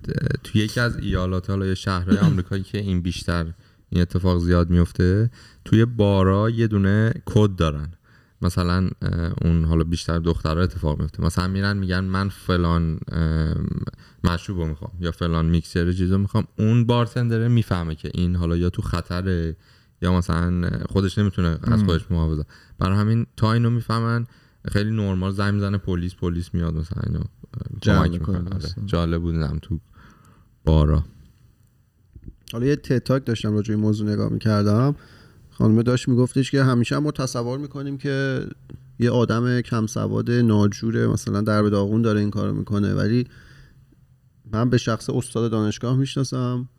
توی یکی از ایالات حالا یا شهرهای آمریکایی که این بیشتر این اتفاق زیاد میفته توی بارا یه دونه کد دارن. مثلا اون حالا بیشتر دخترها اتفاق میفته. مثلا میرن میگن من فلان مشروب رو می‌خوام یا فلان میکسر چیزو می‌خوام. اون بارتندره می‌فهمه که این حالا یا تو خطره یا مثلا خودش نمی‌تونه از خودش محافظت برای همین تا اینو می‌فهمن خیلی نرمال زنگ می‌زنه پلیس پلیس میاد مثلا اینو کمک می‌کنه. داستان. جالب بودم تو بارا. حالا یه تتاک داشتم راجع به این موضوع نگاه می‌کردم. خانم داشت میگفتش که همیشه هم ما تصور می‌کنیم که یه آدم کم سواد ناجوره مثلا در داغون داره این کارو می‌کنه. ولی من به شخص استاد دانشگاه می‌شناسم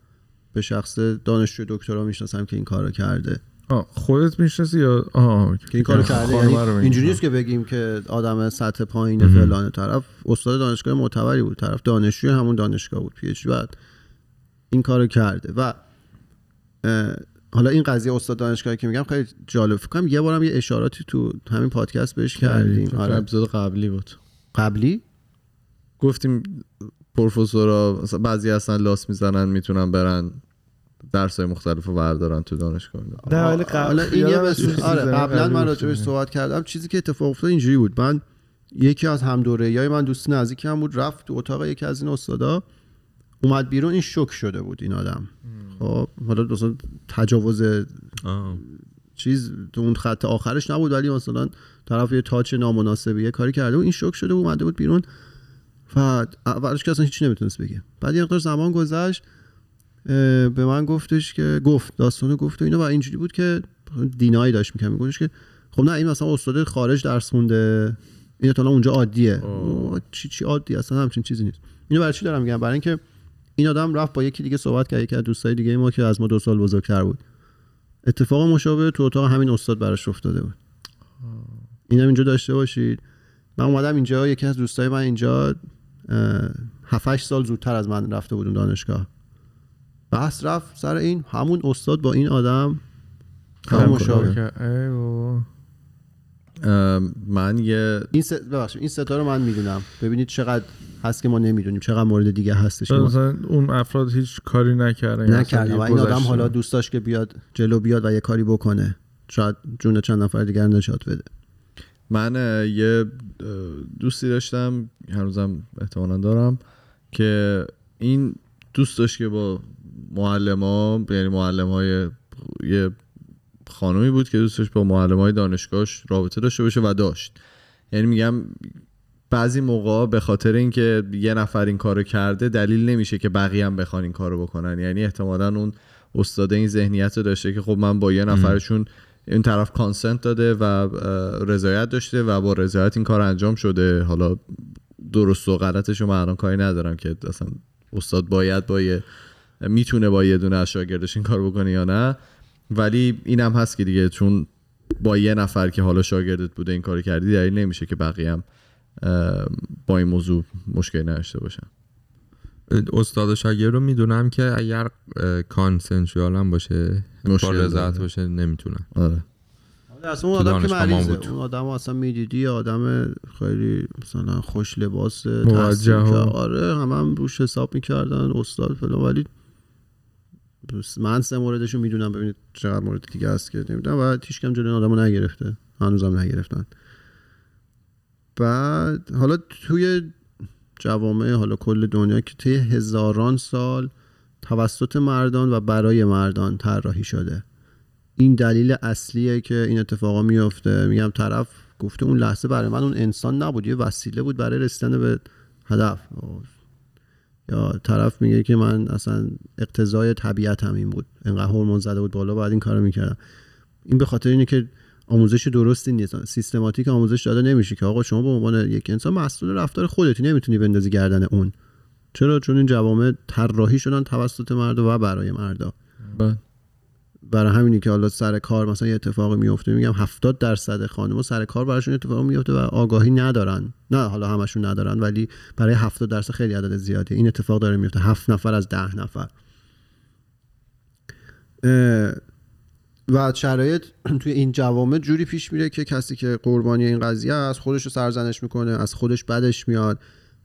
به شخص دانشجو دکترا می‌شناسم که این کارو کرده. آه خودت می‌شناسی یا؟ آه که این کارو کرده یعنی اینجوری نیست که بگیم که آدم سطح پایین فلان طرف. استاد دانشگاه معتبری بود طرف دانشجوی همون دانشگاه بود پی بعد این کارو کرده. و حالا این قضیه استاد دانشگاهی که میگم خیلی جالب. فکر کنم یه بارم یه اشاراتی تو همین پادکست بهش کردیم. آره. اپیزود قبلی بود. قبلی؟ گفتیم پروفسورا بعضی هستن لاس می‌زنن می‌تونن برن درس های مختلف رو بردارن تو دانشگاه. نه ولی قبل حالا این یه آره قبلا من. راجبش صحبت کردم. چیزی که اتفاق افتاد اینجوری بود. من یکی از هم های من دوست نزدیکی هم بود رفت تو اتاق یکی از این استادا. اومد بیرون این شوک شده بود این آدم. خب حالا مثلا تجاوز چیز تو اون خط آخرش نبود ولی مثلا طرف یه تاچ نامناسبی یه کاری کرده بود این شوک شده بود اومده بود بیرون. و اولش که اصلا هیچی نمی‌تونست بگه. بعد یه مقدار زمان گذشت به من گفتش که گفت داستانو گفت و اینا و اینجوری بود که دینایی داشت می‌کنم میگوش که خب نه این مثلا استاد خارج درس خونده این اونجا عادیه. چی چی عادی اصلا همچین چیزی نیست. اینو برای چی دارم میگم؟ برای اینکه این آدم رفت با یکی دیگه صحبت کرد یکی از دوستای دیگه ما که از ما دو سال بزرگتر بود. اتفاق مشابه تو اتاق همین استاد براش افتاده بود. اینم اینجا داشته باشید. من اومدم اینجا یکی از دوستای من اینجا 7 سال زودتر از من رفته بودم دانشگاه. بحث رفت سر این همون استاد با این آدم. هم مشابه. من یه این ست... ببخشید این ستا رو من می‌دونم. ببینید چقدر هست که ما نمی‌دونیم چقدر مورد دیگه هستش که ما مثلا اون افراد هیچ کاری نکردن نکردم اصلا و این آدم. حالا دوست داشت که بیاد جلو بیاد و یه کاری بکنه. شاید جون چند نفر دیگر نجات بده. من یه دوستی داشتم هنوزم احتمالا دارم که این دوست داشت که با معلم ها یعنی معلم های یه خانومی بود که دوست داشت با معلم های دانشگاهش رابطه داشته باشه و داشت. یعنی میگم بعضی موقع به خاطر اینکه یه نفر این کارو کرده دلیل نمیشه که بقیه هم بخوان این کارو بکنن. یعنی احتمالا اون استاد این ذهنیت رو داشته که خب من با یه نفرشون این طرف کانسنت داده و رضایت داشته و با رضایت این کار انجام شده. حالا درست و غلطش رو من الان کاری ندارم که اصلا استاد باید با یه می‌تونه با یه دونه از شاگردش این کار بکنه یا نه. ولی اینم هست که دیگه چون با یه نفر که حالا شاگردت بوده این کار کردی دلیل نمیشه که بقیه هم با این موضوع مشکلی نداشته باشن استاد و شاگرد رو می‌دونم که اگر کانسنشوال هم باشه با مشکل رضایت. باشه نمی‌تونن آره اصلا اون آدم که مریضه. اون آدم اصلا می‌دیدی آدم خیلی مثلا خوش لباس موجه. آره هم, هم روش حساب می‌کردن استاد فلان ولی من سه موردشو می‌دونم ببینید چقدر مورد دیگه هست که نمی‌دونم و هیچ کم جلوی آدمو نگرفته. هنوزم نگرفتن. بعد حالا توی جوامع حالا کل دنیا که طی هزاران سال توسط مردان و برای مردان طراحی شده. این دلیل اصلیه که این اتفاقا میفته میگم طرف گفته اون لحظه برای من اون انسان نبود یه وسیله بود برای رسیدن به هدف. یا طرف میگه که من اصلا اقتضای طبیعت هم این بود. انقدر هورمون زده بود بالا بعد این کارو می‌کردم. این به خاطر اینه که آموزش درستی نیست. سیستماتیک آموزش داده نمیشه که آقا شما به عنوان یک انسان مسئول رفتار خودتی نمی‌تونی بندازی گردن اون. چرا؟ چون این جوامع طراحی شدن توسط مرد و برای مردا. بعد برای همینی که حالا سر کار مثلا یه اتفاقی میفته میگم 70 درصد خانم‌ها سر کار براشون اتفاق میفته و آگاهی ندارن. نه حالا همشون ندارن ولی برای 70 درصد خیلی عدد زیادی این اتفاق داره میفته. هفت نفر از ده نفر. اه، و شرایط توی این جوامع جوری پیش میره که کسی که قربانی این قضیه است خودش رو سرزنش می‌کنه از خودش بدش میاد.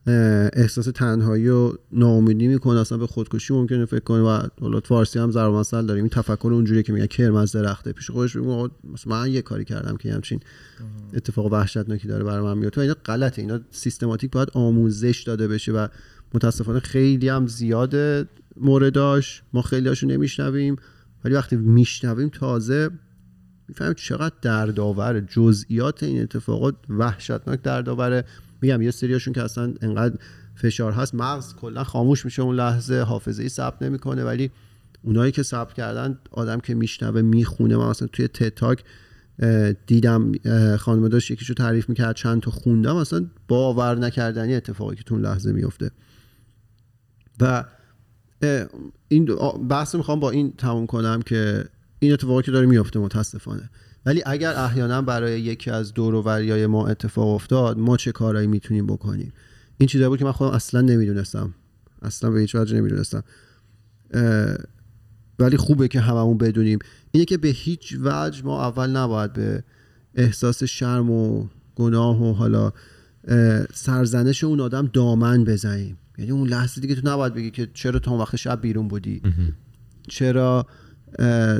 احساس تنهایی و ناامیدی می‌کنه. اصلا به خودکشی ممکنه فکر کنه. و حالا فارسی هم ضرب مثل داریم. این تفکر اونجوریه که میگه کرم از درخته. پیش خودش میگه مثلا من یه کاری کردم که همچین اتفاق وحشتناکی داره برای من میاد تو اینا غلطه. اینا سیستماتیک باید آموزش داده بشه و متاسفانه خیلی هم زیاده مورداش ما خیلی هاشو نمیشنویم. ولی وقتی میشنویم تازه می‌فهمیم چقدر دردآور جزئیات این اتفاقات وحشتناک دردآوره. میگم یه سریاشون که اصلا انقدر فشار هست. مغز کلا خاموش میشه اون لحظه حافظه ای ثبت نمی‌کنه ولی اونایی که ثبت کردن آدم که میشنوه می‌خونه. من مثلا توی تتاک دیدم خانم داشت یکیشو تعریف می‌کرد چند تا خوندم. اصلا باور نکردنی اتفاقی که تو اون لحظه میفته و این بحث می‌خوام با این تموم کنم که این اتفاقی که داره میفته متاسفانه. ولی اگر احیانا برای یکی از دوروریای ما اتفاق افتاد ما چه کارایی می‌تونیم بکنیم؟ این چیزایی بود که من خودم اصلا نمی‌دونستم. اصلا به هیچ وجه نمی‌دونستم. ولی خوبه که هممون بدونیم. اینه که به هیچ وجه ما اول نباید به احساس شرم و گناه و حالا سرزنش اون آدم دامن بزنیم. یعنی اون لحظه دیگه تو نباید بگی که چرا تو اون وقت شب بیرون بودی؟ چرا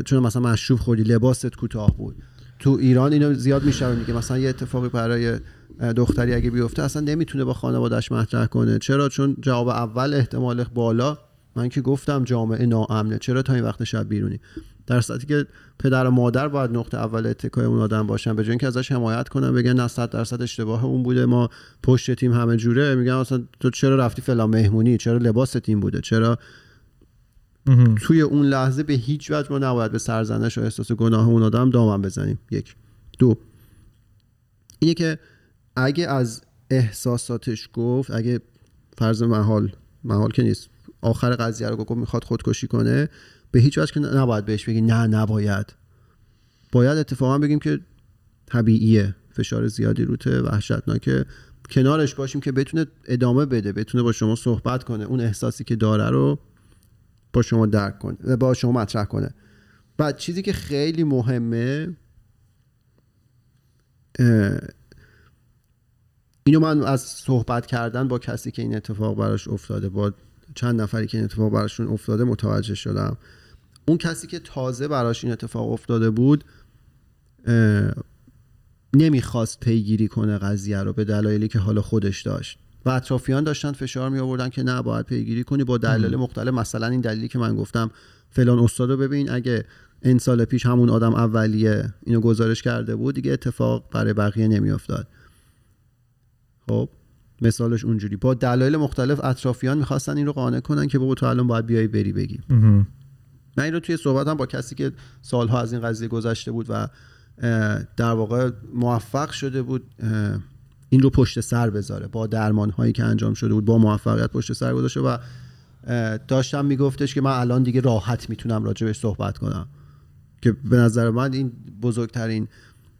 چون مثلا مشروب خوردی لباست کوتاه بود. تو ایران اینو زیاد میشنویم که مثلا یه اتفاقی برای دختری اگه بیفته اصلا نمی‌تونه با خانوادهش مطرح کنه. چرا؟ چون جواب اول احتمال بالا. من که گفتم جامعه ناامنه. چرا تا این وقت شب بیرونی؟ در صورتی که پدر و مادر باید نقطه اول اتکای اون آدم باشن. به جای اینکه ازش حمایت کنن بگن نه 100 درصد اشتباه اون بوده. ما پشت تیم همه جوره. میگن اصلا تو چرا رفتی فلان مهمونی؟ چرا لباس تیم بوده؟ چرا توی اون لحظه به هیچ وجه ما نباید به سرزنش و احساس گناه اون آدم دامن بزنیم. یک. دو. اینه که اگه از احساساتش گفت اگه فرض محال محال که نیست آخر قضیه رو گفت می‌خواد خودکشی کنه به هیچ وجه که نباید بهش بگی نه نباید. باید اتفاقا بگیم که طبیعیه فشار زیادی روته وحشتناکه. کنارش باشیم که بتونه ادامه بده بتونه با شما صحبت کنه. اون احساسی که داره رو با شما درک کنه با شما مطرح کنه. بعد چیزی که خیلی مهمه اینو من از صحبت کردن با کسی که این اتفاق براش افتاده با چند نفری که این اتفاق براشون افتاده متوجه شدم. اون کسی که تازه براش این اتفاق افتاده بود نمی‌خواست پیگیری کنه قضیه رو به دلایلی که حالا خودش داشت. و اطرافیان داشتن فشار می آوردن که نه باید پیگیری کنی. با دلایل مختلف مثلا این دلیلی که من گفتم فلان استادو ببین اگه این سال پیش همون آدم اولیه اینو گزارش کرده بود دیگه اتفاق برای بقیه نمیافتاد. خب مثالش اونجوری. با دلایل مختلف اطرافیان می‌خواستن این رو قانع کنن که بابا تو الان باید بیای بری بگی. من این رو توی صحبتم با کسی که سالها از این قضیه گذشته بود و در واقع موفق شده بود این رو پشت سر بذاره. با درمان هایی که انجام شده بود با موفقیت پشت سر گذاشته و داشتم میگفتش که من الان دیگه راحت می‌تونم راجبش صحبت کنم. که به نظر من این بزرگترین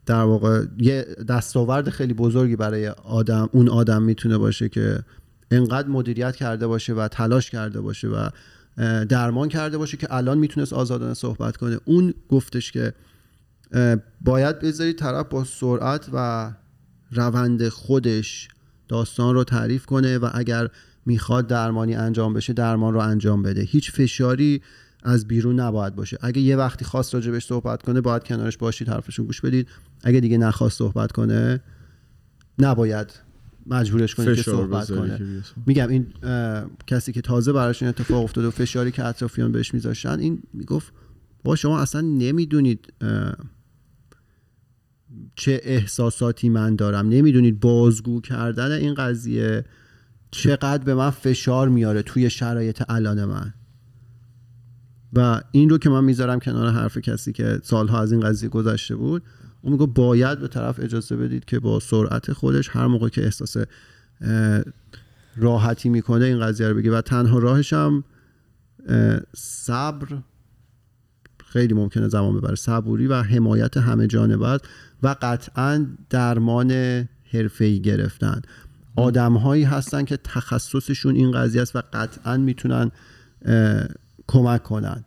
در واقع یه دستاورد خیلی بزرگی برای آدم اون آدم می‌تونه باشه که انقدر مدیریت کرده باشه و تلاش کرده باشه و درمان کرده باشه که الان می‌تونست آزادانه صحبت کنه. اون گفتش که باید بذاری طرف با سرعت و روند خودش داستان رو تعریف کنه و اگر می‌خواد درمانی انجام بشه درمان رو انجام بده. هیچ فشاری از بیرون نباید باشه. اگه یه وقتی خواست راجبش صحبت کنه باید کنارش باشید حرفشون گوش بدید. اگه دیگه نخواست صحبت کنه نباید مجبورش کنید که صحبت کنه. میگم این کسی که تازه براش این اتفاق افتاده و فشاری که اطرافیان بهش میذاشتن این می‌گفت با شما اصلا نمی‌دونید چه احساساتی من دارم. نمی‌دونید بازگو کردن این قضیه چقدر به من فشار میاره توی شرایط الان من. و این رو که من می‌ذارم کنار حرف کسی که سالها از این قضیه گذشته بود اون میگه باید به طرف اجازه بدید که با سرعت خودش هر موقع که احساس راحتی می‌کنه این قضیه رو بگه. و تنها راهش هم صبر خیلی ممکنه زمان ببره. صبوری و حمایت همه جانبه و قطعا درمان حرفه‌ای گرفتن. آدم هایی هستن که تخصصشون این قضیه است و قطعا می‌تونن کمک کنن.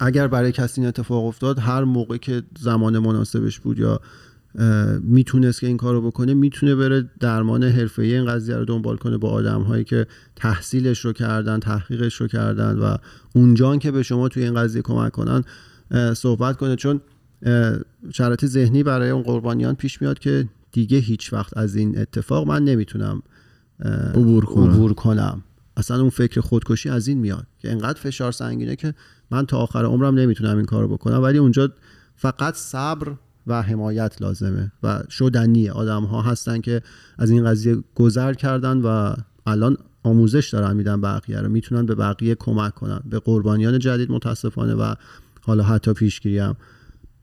اگر برای کسی این اتفاق افتاد هر موقع که زمان مناسبش بود یا می‌تونست که این کارو بکنه می‌تونه بره درمان حرفه‌ای این قضیه رو دنبال کنه با آدم هایی که تحصیلش رو کردن تحقیقش رو کردن و اونجان که به شما توی این قضیه کمک کنن صحبت کنه. چون شرایط ذهنی برای اون قربانیان پیش میاد که دیگه هیچ وقت از این اتفاق من نمی‌تونم عبور کنم. عبور کنم. اصلا اون فکر خودکشی از این میاد که انقدر فشار سنگینه که من تا آخر عمرم نمی‌تونم این کارو بکنم. ولی اونجا فقط صبر و حمایت لازمه و شدنیه. آدم ها هستن که از این قضیه گذر کردن و الان آموزش دارن میدن بقیه رو. می‌تونن به بقیه کمک کنن. به قربانیان جدید متاسفانه و حالا حتی پیشگیری هم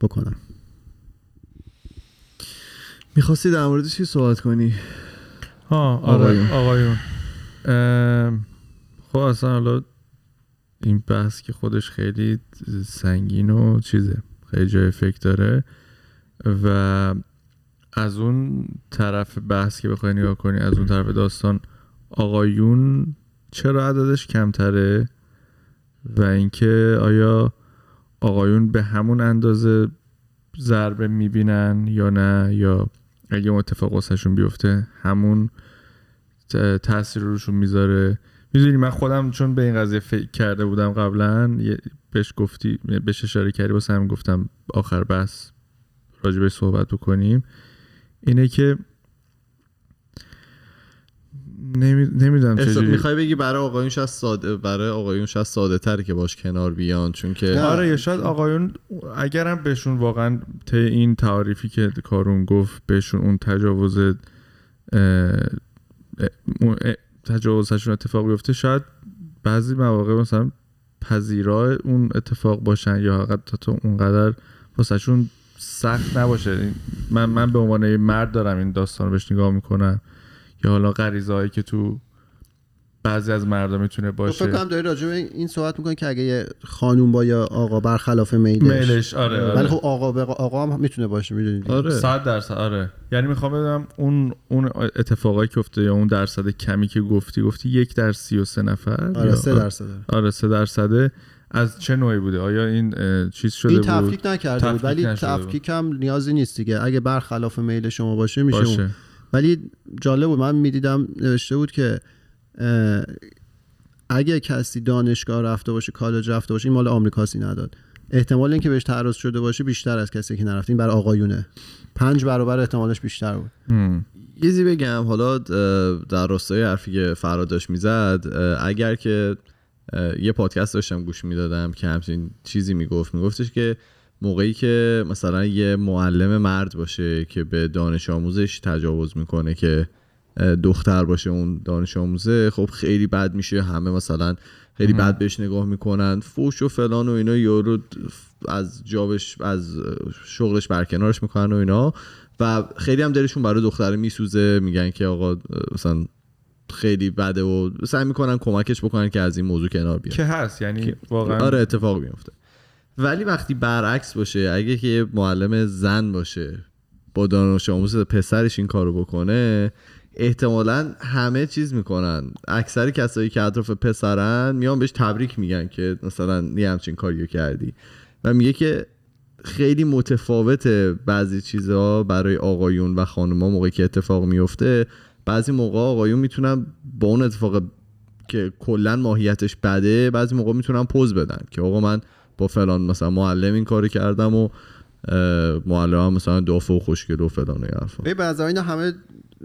بکنن. می‌خواستی در مورد چی صحبت کنی؟ ها آقایون. آقایون. خب اصلا حالا این بحث که خودش خیلی سنگین و چیزه. خیلی جای فکر داره. و از اون طرف بحث که بخوای نگاه کنی از اون طرف داستان آقایون چرا عددش کمتره؟ و اینکه آیا آقایون به همون اندازه ضربه می‌بینن یا نه؟ یا اگه اون اتفاق بیفته همون تاثیر رو روشون می‌ذاره؟ می‌دونی من خودم چون به این قضیه فکر کرده بودم قبلا بهش گفتی بهش اشاره کردی واسه هم گفتم آخر بحث. راجبش صحبت بکنیم اینه که نمی... نمی‌دونم چجوری می‌خوای بگی برای آقایون شاید ساده برای آقایون شاید ساده تره که باش کنار بیان چون که. آره یا شاید آقایون اگرم بهشون واقعا طی این تعریفی که کارون گفت بهشون اون تجاوز اه، اه، تجاوزشون اتفاق بیفته شاید بعضی مواقع مثلا پذیرا اون اتفاق باشن یا حتی تو اونقدر واسهشون سخت نباشه. این- من من به عنوان یه مرد دارم این داستان رو بهش نگاه می‌کنم. یا حالا غریزه هایی که تو بعضی از مردا می‌تونه تو فکر باشه. کنم داری راجع به این صحبت می‌کنی که اگه یه خانوم با یا آقا برخلاف میلش میلش آره, آره. ولی خب آقا به آقا هم می‌تونه باشه می‌دونید آره. صد درصد آره. یعنی می‌خوام بدونم اون اون اتفاقایی که افتاده یا اون درصد کمی که گفتی گفتی یک در سی و سه نفر؟ آره یا- سه درصد. آره سه درصده. از چه نوعی بوده؟ آیا این چیز شده این بود؟ تفکیک نکرده بود تفکیک ولی نشده بود. تفکیک هم نیازی نیست دیگه. اگه برخلاف میل شما باشه میشه اون. باشه. ولی جالب بود. من می‌دیدم نوشته بود که اگه کسی دانشگاه رفته باشه کالج رفته باشه این مال آمریکاسی نداد. احتمال اینکه بهش تعرض شده باشه بیشتر از کسی که نرفته این برای آقایونه. پنج برابر احتمالش بیشتر بود. یه چیزی بگم. حالا در راستای حرفی که فراد داشت می‌زد اگر که یه پادکست داشتم گوش می‌دادم که همچین چیزی می‌گفت. میگفتش که موقعی که مثلا یه معلم مرد باشه که به دانش آموزش تجاوز می‌کنه که دختر باشه اون دانش آموزه خب خیلی بد میشه. همه مثلا خیلی بد بهش نگاه می‌کنن. فوش و فلان و اینا یارو از جابش از شغلش برکنارش می‌کنن و اینا. و خیلی هم دلشون برای دختره میسوزه. میگن که آقا مثلا خیلی بده و سعی می‌کنن کمکش بکنن که از این موضوع کنار بیاد که هست یعنی واقعا آره اتفاق میفته ولی وقتی برعکس باشه اگه که معلم زن باشه با دانش آموز پسرش این کارو بکنه احتمالا همه چیز می‌کنن. اکثر کسایی که اطراف پسرن میان بهش تبریک میگن که مثلا یه همچین کاریو کردی. و میگه که خیلی متفاوته بعضی چیزها برای آقایون و خانوما موقعی که اتفاق میفته بعضی موقع آقایون می‌تونن با اون اتفاق که کلا ماهیتش بده بعضی موقع می‌تونن پوز بدن که آقا من با فلان مثلا معلم این کاری کردم و معلم هم مثلا دافع و خوشگل و فلان حرفا. به بعضا اینا همه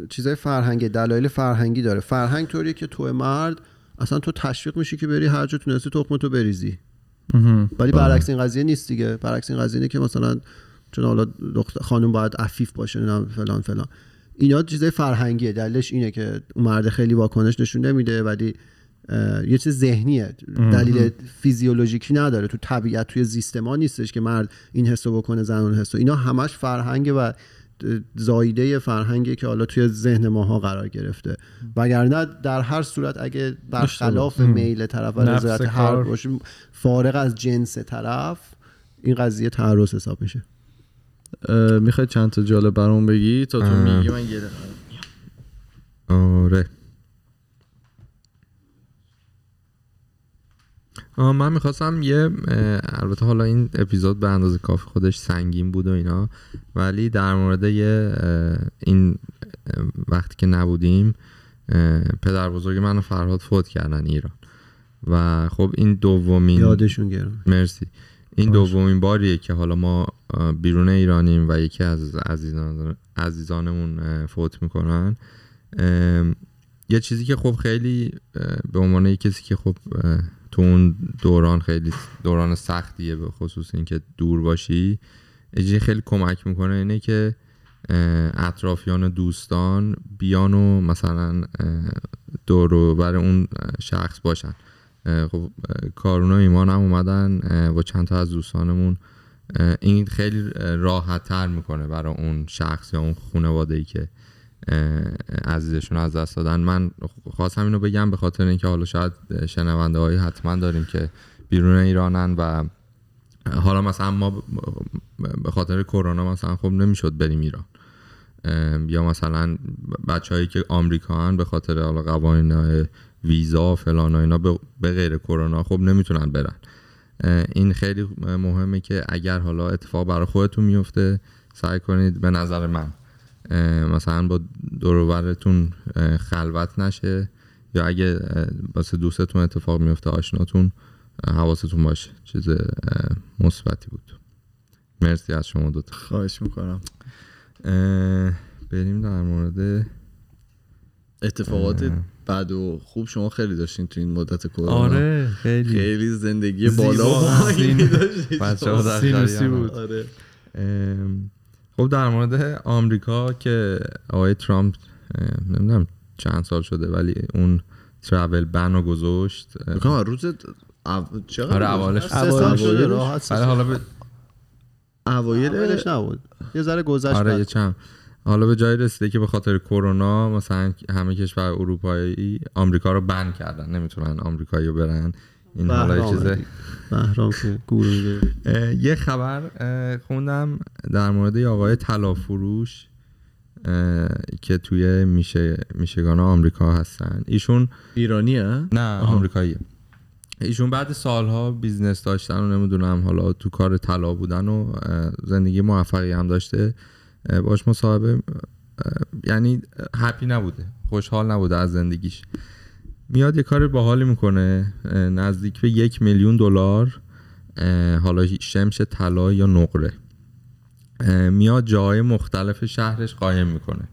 چیزای فرهنگی دلایل فرهنگی داره. فرهنگ طوریه که تو مرد اصلا تو تشویق میشی که بری هر جا تونستی تخم تو بریزی. ولی برعکس این قضیه نیست دیگه. برعکس این قضیه اینه که مثلا چون حالا دختر خانم باید عفیف باشه نمی‌دونم فلان فلان. اینا چیزای فرهنگیه. دلیلش اینه که اون مرد خیلی واکنش نشون نمیده ولی یه چیز ذهنیه. دلیل فیزیولوژیکی نداره. تو طبیعت توی زیست ما نیستش که مرد این حسو بکنه زن اون حسو. اینا همش فرهنگ و زایده فرهنگی که حالا توی ذهن ماها قرار گرفته. وگرنه در هر صورت اگه برخلاف میل طرف و رضایت هر فارغ از جنس طرف این قضیه تعرض حساب میشه. می‌خوای چند تا جالب برام بگی؟ تا تو. میگی من یه دقیقه. آره. آه من می‌خواستم یه البته حالا این اپیزود به اندازه کافی خودش سنگین بود و اینا ولی در مورد یه این وقتی که نبودیم پدر بزرگ من و فرهاد فوت کردن ایران. و خب این دومین یادشون گرم مرسی. این دومین باریه که حالا ما بیرون ایرانیم و یکی از عزیزان عزیزانمون فوت می‌کنن. یه چیزی که خب خیلی به عنوان کسی که خب تو اون دوران خیلی دوران سختیه به خصوص اینکه دور باشی چیزی خیلی کمک می‌کنه اینه که اطرافیان و دوستان بیان و مثلا دور بر اون شخص باشن. خب اه، کارون و ایمان هم اومدن با چند تا از دوستانمون این خیلی راحت تر می‌کنه برای اون شخص یا اون خانواده ای که عزیزشون از دست دادن. من خواستم اینو بگم به خاطر اینکه حالا شاید شنونده هایی حتما داریم که بیرون ایرانن و حالا مثلا ما به خاطر کرونا مثلا خب نمی‌شد بریم ایران. یا مثلا بچه هایی که آمریکا به خاطر حالا قوانین ویزا و فلان و اینا به غیر کرونا خب نمی‌تونن برن. این خیلی مهمه که اگر حالا اتفاق برای خودتون میفته سعی کنید به نظر من مثلا با دوروبرتون اه، خلوت نشه یا اگه واسه دوستتون اتفاق میفته آشناتون حواستون باشه. چیز مثبتی بود. مرسی از شما دوتا. خواهش می‌کنم. بریم در مورد اتفاقات. بد و خوب شما خیلی داشتین تو این مدت کرونا. آره خیلی. خیلی زندگی بالا و بود. آره. ام، خب در مورد آمریکا که آقای ترامپ نمی‌دونم چند سال شده ولی اون ترافل بن رو گذاشت. روز او... چقدر آره؟ اولش سه سال شده اوایلش؟ راحت. حالا به اوایل اولش نبود. یه ذره گذشت آره. یه چند. حالا به جای رسیده که به خاطر کرونا مثلا همه کشور اروپایی آمریکا رو بند کردن. نمی‌تونن آمریکایی رو برن. این حالا یه بهرام چیز بهرام که گور میگه اه، یه خبر خوندم در مورد آقای طلافروش اه، که توی میشه میشیگان آمریکا هستن. ایشون ایرانی ها نه آمریکاییه. ایشون بعد سالها business داشتن و نمی‌دونم حالا تو کار طلا بودن و زندگی موفقی هم داشته. باش مصاحبه یعنی happy نبوده خوشحال نبوده از زندگیش. میاد یه کار باحالی می‌کنه نزدیک به یک میلیون دلار حالا شمش طلا یا نقره. میاد جاهای مختلف شهرش قایم می‌کنه.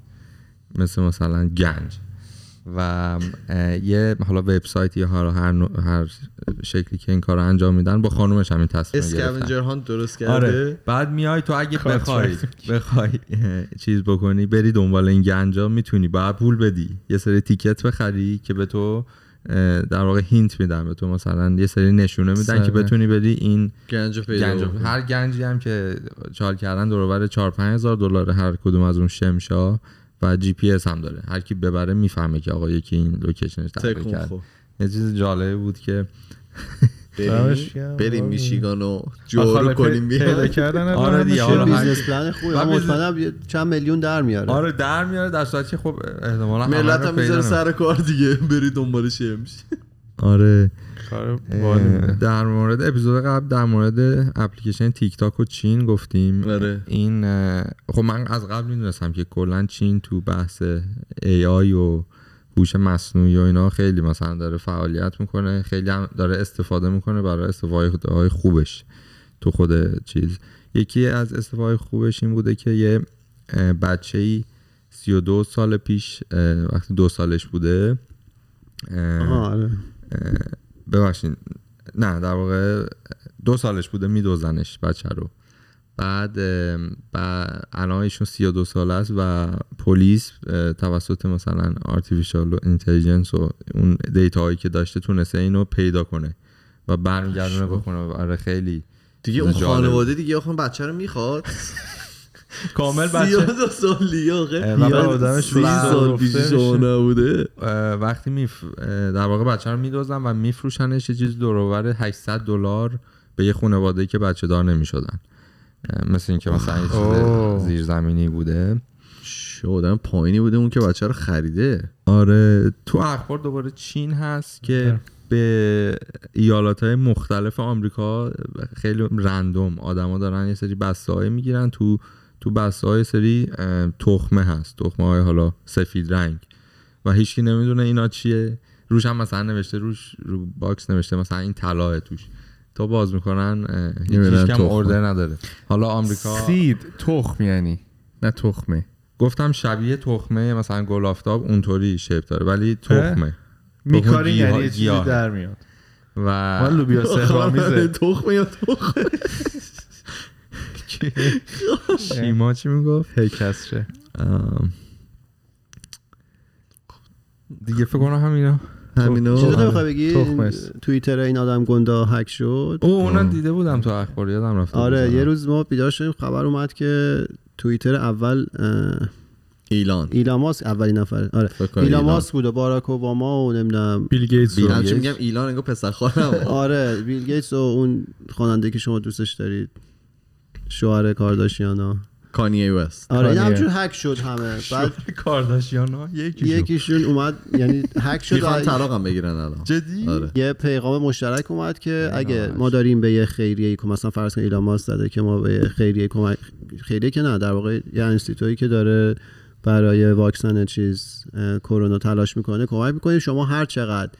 مثل مثلا گنج. و یه حالا وبسایت یا هر هر, شکلی که این کار رو انجام میدن با خانومش هم این تصمیم گرفتن. اسکاونجر هانت درست کرده؟ آره. بعد میای تو اگه بخوای بخوای چیز بکنی بری دنبال این گنجا می‌تونی. باید پول بدی. یه سری تیکت بخری که به تو در واقع hint میدن. به تو مثلا یه سری نشونه میدن که. بتونی بدی این گنج رو پیدا. هر گنجی هم که چال کردن دور و بر 4 5 هزار دلار هر کدوم از اون شمشا. و جی پی اس هم داره. هر کی ببره می‌فهمه که آقا یکی این location ش تغییر کرد. یه چیز جالبی بود که بریم میشیگان رو آخه جورو کنیم پیدا بیایم کردن آره دیگه، میشه. حالا هر- business plan خوبی من مطمئنم چند میلیون در میاره. آره در میاره. در صورتی که خب احتمالاً ملت هم پیدا می‌ذاره. سر کار دیگه. بری دنبال شمش آره. در مورد اپیزود قبل در مورد اپلیکیشن تیک تاک و چین گفتیم. آره. این خب من از قبل می‌دونستم که کلا چین تو بحث ای آی و هوش مصنوعی و اینا خیلی مثلا داره فعالیت می‌کنه خیلی هم داره استفاده می‌کنه برای استفاده های خوبش تو خود چیز. یکی از استفاده خوبش این بوده که یه بچه ای 32 سال پیش وقتی دو سالش بوده آها آره. ببخشید. نه در واقع دو سالش بوده می‌دزدنش بچه رو. بعد الان ایشون 32 ساله است و پلیس توسط مثلا artificial intelligence و اون data هایی که داشته تونسته اینو پیدا کنه و برمیگردونه بکنه. برای خیلی دیگه اون. خانواده دیگه آخه بچه رو می‌خواد. کامل و دو سال دیگه آخه و آدمش سال. نبوده. وقتی میف... در واقع بچه رو میدوزن و میفروشنش یه چیز دورور 800 دلار به یه خانواده که بچه دار نمی‌شدن. مثل اینکه مثلا یه. چیز زیرزمینی بوده. چه آدم پایینی بوده اون که بچه رو خریده. آره تو اخبار دوباره چین هست که به ایالات های مختلف آمریکا خیلی random آدما دارن یه سری بسته های می‌گیرن تو تو بسته های سری تخمه هست. تخمه های حالا سفید رنگ. و هیچکی نمی‌دونه اینا چیه. روش هم مثلا نوشته روش رو باکس نوشته مثلا این طلاه توش. تا باز می‌کنن هیچ کم. order نداره. حالا آمریکا سید تخم یعنی. نه تخمه. گفتم شبیه تخمه مثلا گل آفتاب اونطوری shape داره ولی تخمه. میکاری یعنی چیزی. در میاد. و لوبیا سهرامیزه تخمه یا تخمه؟ شیما چی می‌گفت؟ هی کسره دیگه فکر کنم همینا همینو چیزی آره. نمی‌خوای بگی. توییتر این آدم گندا هک شد. او اونا دیده بودم تو اخبار یادم رفته آره. یه روز ما بیدار شدیم خبر اومد که توییتر اول ایلان. ایلان ماسک اولین نفر آره. ایلان ایلان. ماسک بود و باراک اوباما و نمی‌دونم. بیل گیتس بیل. میگم ایلان انگار پسر خواهرم آره بیل گیتس و اون خواننده که شما دوستش دارید. شوهر کارداشیانا. کانیه وست. آره این کانیه. همجور هک شد همه. بعد کارداشیان ها یکی یکیشون اومد یعنی هک شد می‌خوان طلاقم بگیرن الان. جدی؟ آره. یه پیغام مشترک اومد که اگه ما داریم به یه خیریه که مثلا فرض کن ایلان ماسک زده که ما به یه خیریه کمک خیریه که نه در واقع یه انستیتویی که داره برای واکسن چیز کرونا تلاش می‌کنه کمک می‌کنه شما هر چقدر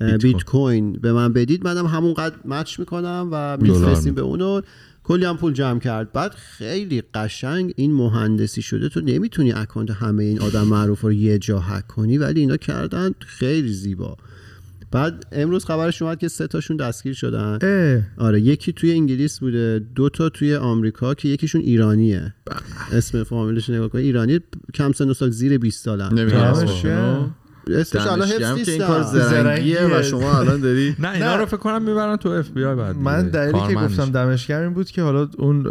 اه، بیت کوین. بیت کوین به من بدید منم همونقدر مچ می‌کنم و میفرستیم به اونو. کلی هم پول جمع کرد. بعد خیلی قشنگ این مهندسی شده. تو نمی‌تونی اکانت همه این آدم معروف رو یه جا هک کنی ولی اینا کردن خیلی زیبا. بعد امروز خبرش اومد که سه تاشون دستگیر شدن. اه، آره یکی توی انگلیس بوده دو تا توی آمریکا که یکیشون ایرانیه. اسم فامیلش نگاه کن ایرانی کم سن و سال زیر 20 سالن. اسمش هم حفظ که این کار. زرنگیه و. شما الان داری نه اینا نه. رو فکر کنم می‌برن تو اف بی آی بعد من. دلیلی که. گفتم دمشقم این بود که حالا اون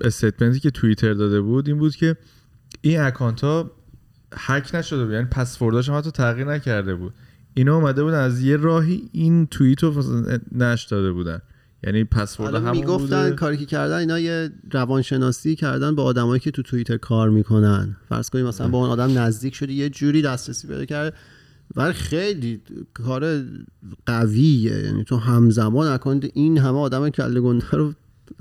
statement ی که توییتر داده بود این بود که این account ها هک نشده بود یعنی پسورداش هم حتی تغییر نکرده بود اینا اومده بودن از یه راهی این توییت رو نش داده بودن یعنی پسورد همون می‌گفتن بوده. کاری که کردن اینا یه روانشناسی کردن با آدمایی که تو توییتر کار می‌کنن. فرض کنیم مثلا با اون آدم نزدیک شدی یه جوری دسترسی پیدا کرده. ولی خیلی کار قویه. یعنی تو همزمان اکانت این همه آدم کله گنده رو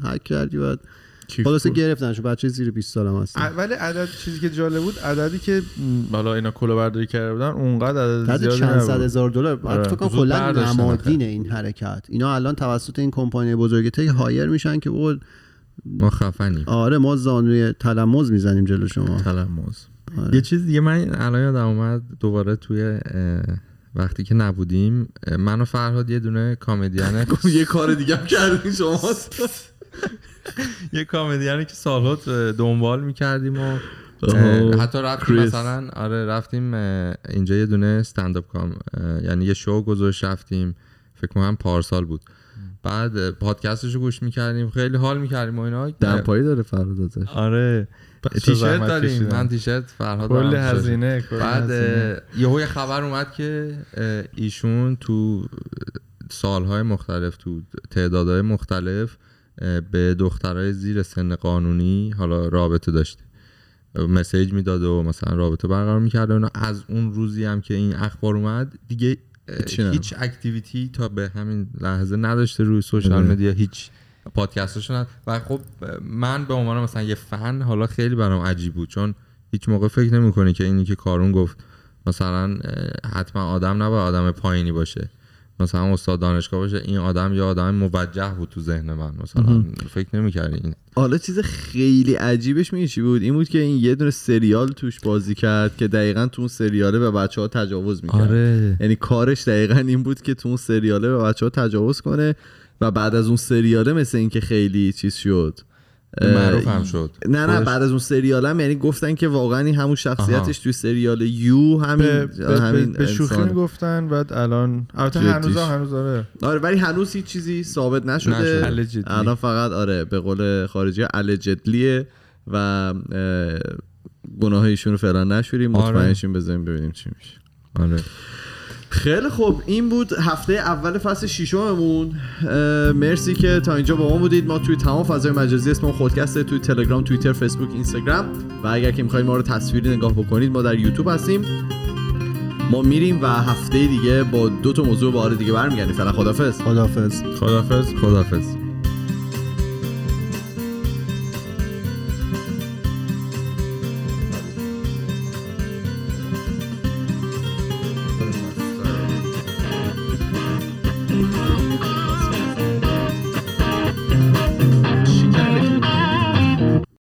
هک کردی بعد کیف خلاصه. گرفتنش بچه زیر 20 سالم هست ولی عدد چیزی که جالب بود عددی که حالا اینا کلا برداری کرده بودن اونقدر عدد بعد زیادی چند صد هزار دلار؟ بعد آره. فکر کنم کلا نمادین این حرکت. اینا الان توسط این کمپانی بزرگ تک هایر میشن که بقول ما خفنیم. آره ما زانوی تلموز می‌زنیم جلو شما. تلموز آره. یه چیز دیگه من الان یادم اومد دوباره توی وقتی که نبودیم من و فرهاد یه دونه کامدین یه کار دیگه هم کردین شما یه کامدیانی که سالها دنبال می‌کردیم و حتی رفتیم. مثلا آره رفتیم اینجا یه دونه استنداپ کام یعنی یه شو گذاشت رفتیم. فکر کنم پارسال بود. بعد پادکستش رو گوش می‌کردیم خیلی حال می‌کردیم و اینا. دمپایی داره ازش. آره. تیشرت داریم. من تیشرت فرهاد تیشرت. هزینه بعد یهو یه خبر اومد که ایشون تو سالهای مختلف تو تعدادهای مختلف به دخترای زیر سن قانونی حالا رابطه داشته. مسیج می‌داد و مثلا رابطه برقرار می‌کرد و اینا. از اون روزی هم که این اخبار اومد دیگه. هیچ اکتیویتی تا به همین لحظه نداشته روی سوشال آره. مدیا هیچ پادکستش ند و خب من به عنوان مثلا یه فن حالا خیلی برام عجیب بود. چون هیچ موقع فکر نمی‌کنی که اینی که کارون گفت مثلا حتما آدم نباید آدم پایینی باشه. مثلا استاد دانشگاه باشه این آدم یا آدم موجه بود تو ذهن من. مثلا فکر نمی‌کردی این. حالا چیز خیلی عجیبش میگه چی بود؟ این بود که این یه دونه سریال توش بازی کرد که دقیقا تو اون سریاله به بچه ها تجاوز می‌کرد. آره. یعنی کارش دقیقا این بود که تو اون سریاله به بچه ها تجاوز کنه و بعد از اون سریاله مثل اینکه خیلی چیز شد. معروف هم شد نه نه بعد از اون سریال هم یعنی گفتن که واقعا این همون شخصیتش آها. توی سریال یو همین به, همین به, به شوخی. می‌گفتن بعد الان البته. هنوز هنوز داره آره ولی هنوز هیچ چیزی ثابت نشده. الان فقط آره به قول خارجی الجدلیه و اه، گناه ایشون رو فعلا نشوریم آره. مطمئنشیم بذاریم ببینیم چی میشه آره خیلی خوب. این بود هفته اول فصل ششممون. مرسی که تا اینجا با ما بودید. ما توی تمام فضای مجازی اسم ما خودکسته توی تلگرام توییتر فیسبوک اینستاگرام. و اگر که می‌خواید ما رو تصویری نگاه بکنید ما در یوتیوب هستیم. ما میریم و هفته دیگه با دو تا موضوع بار دیگه برمیگردیم. فعلا خدافظ خداحافظ. خدافظ خدافظ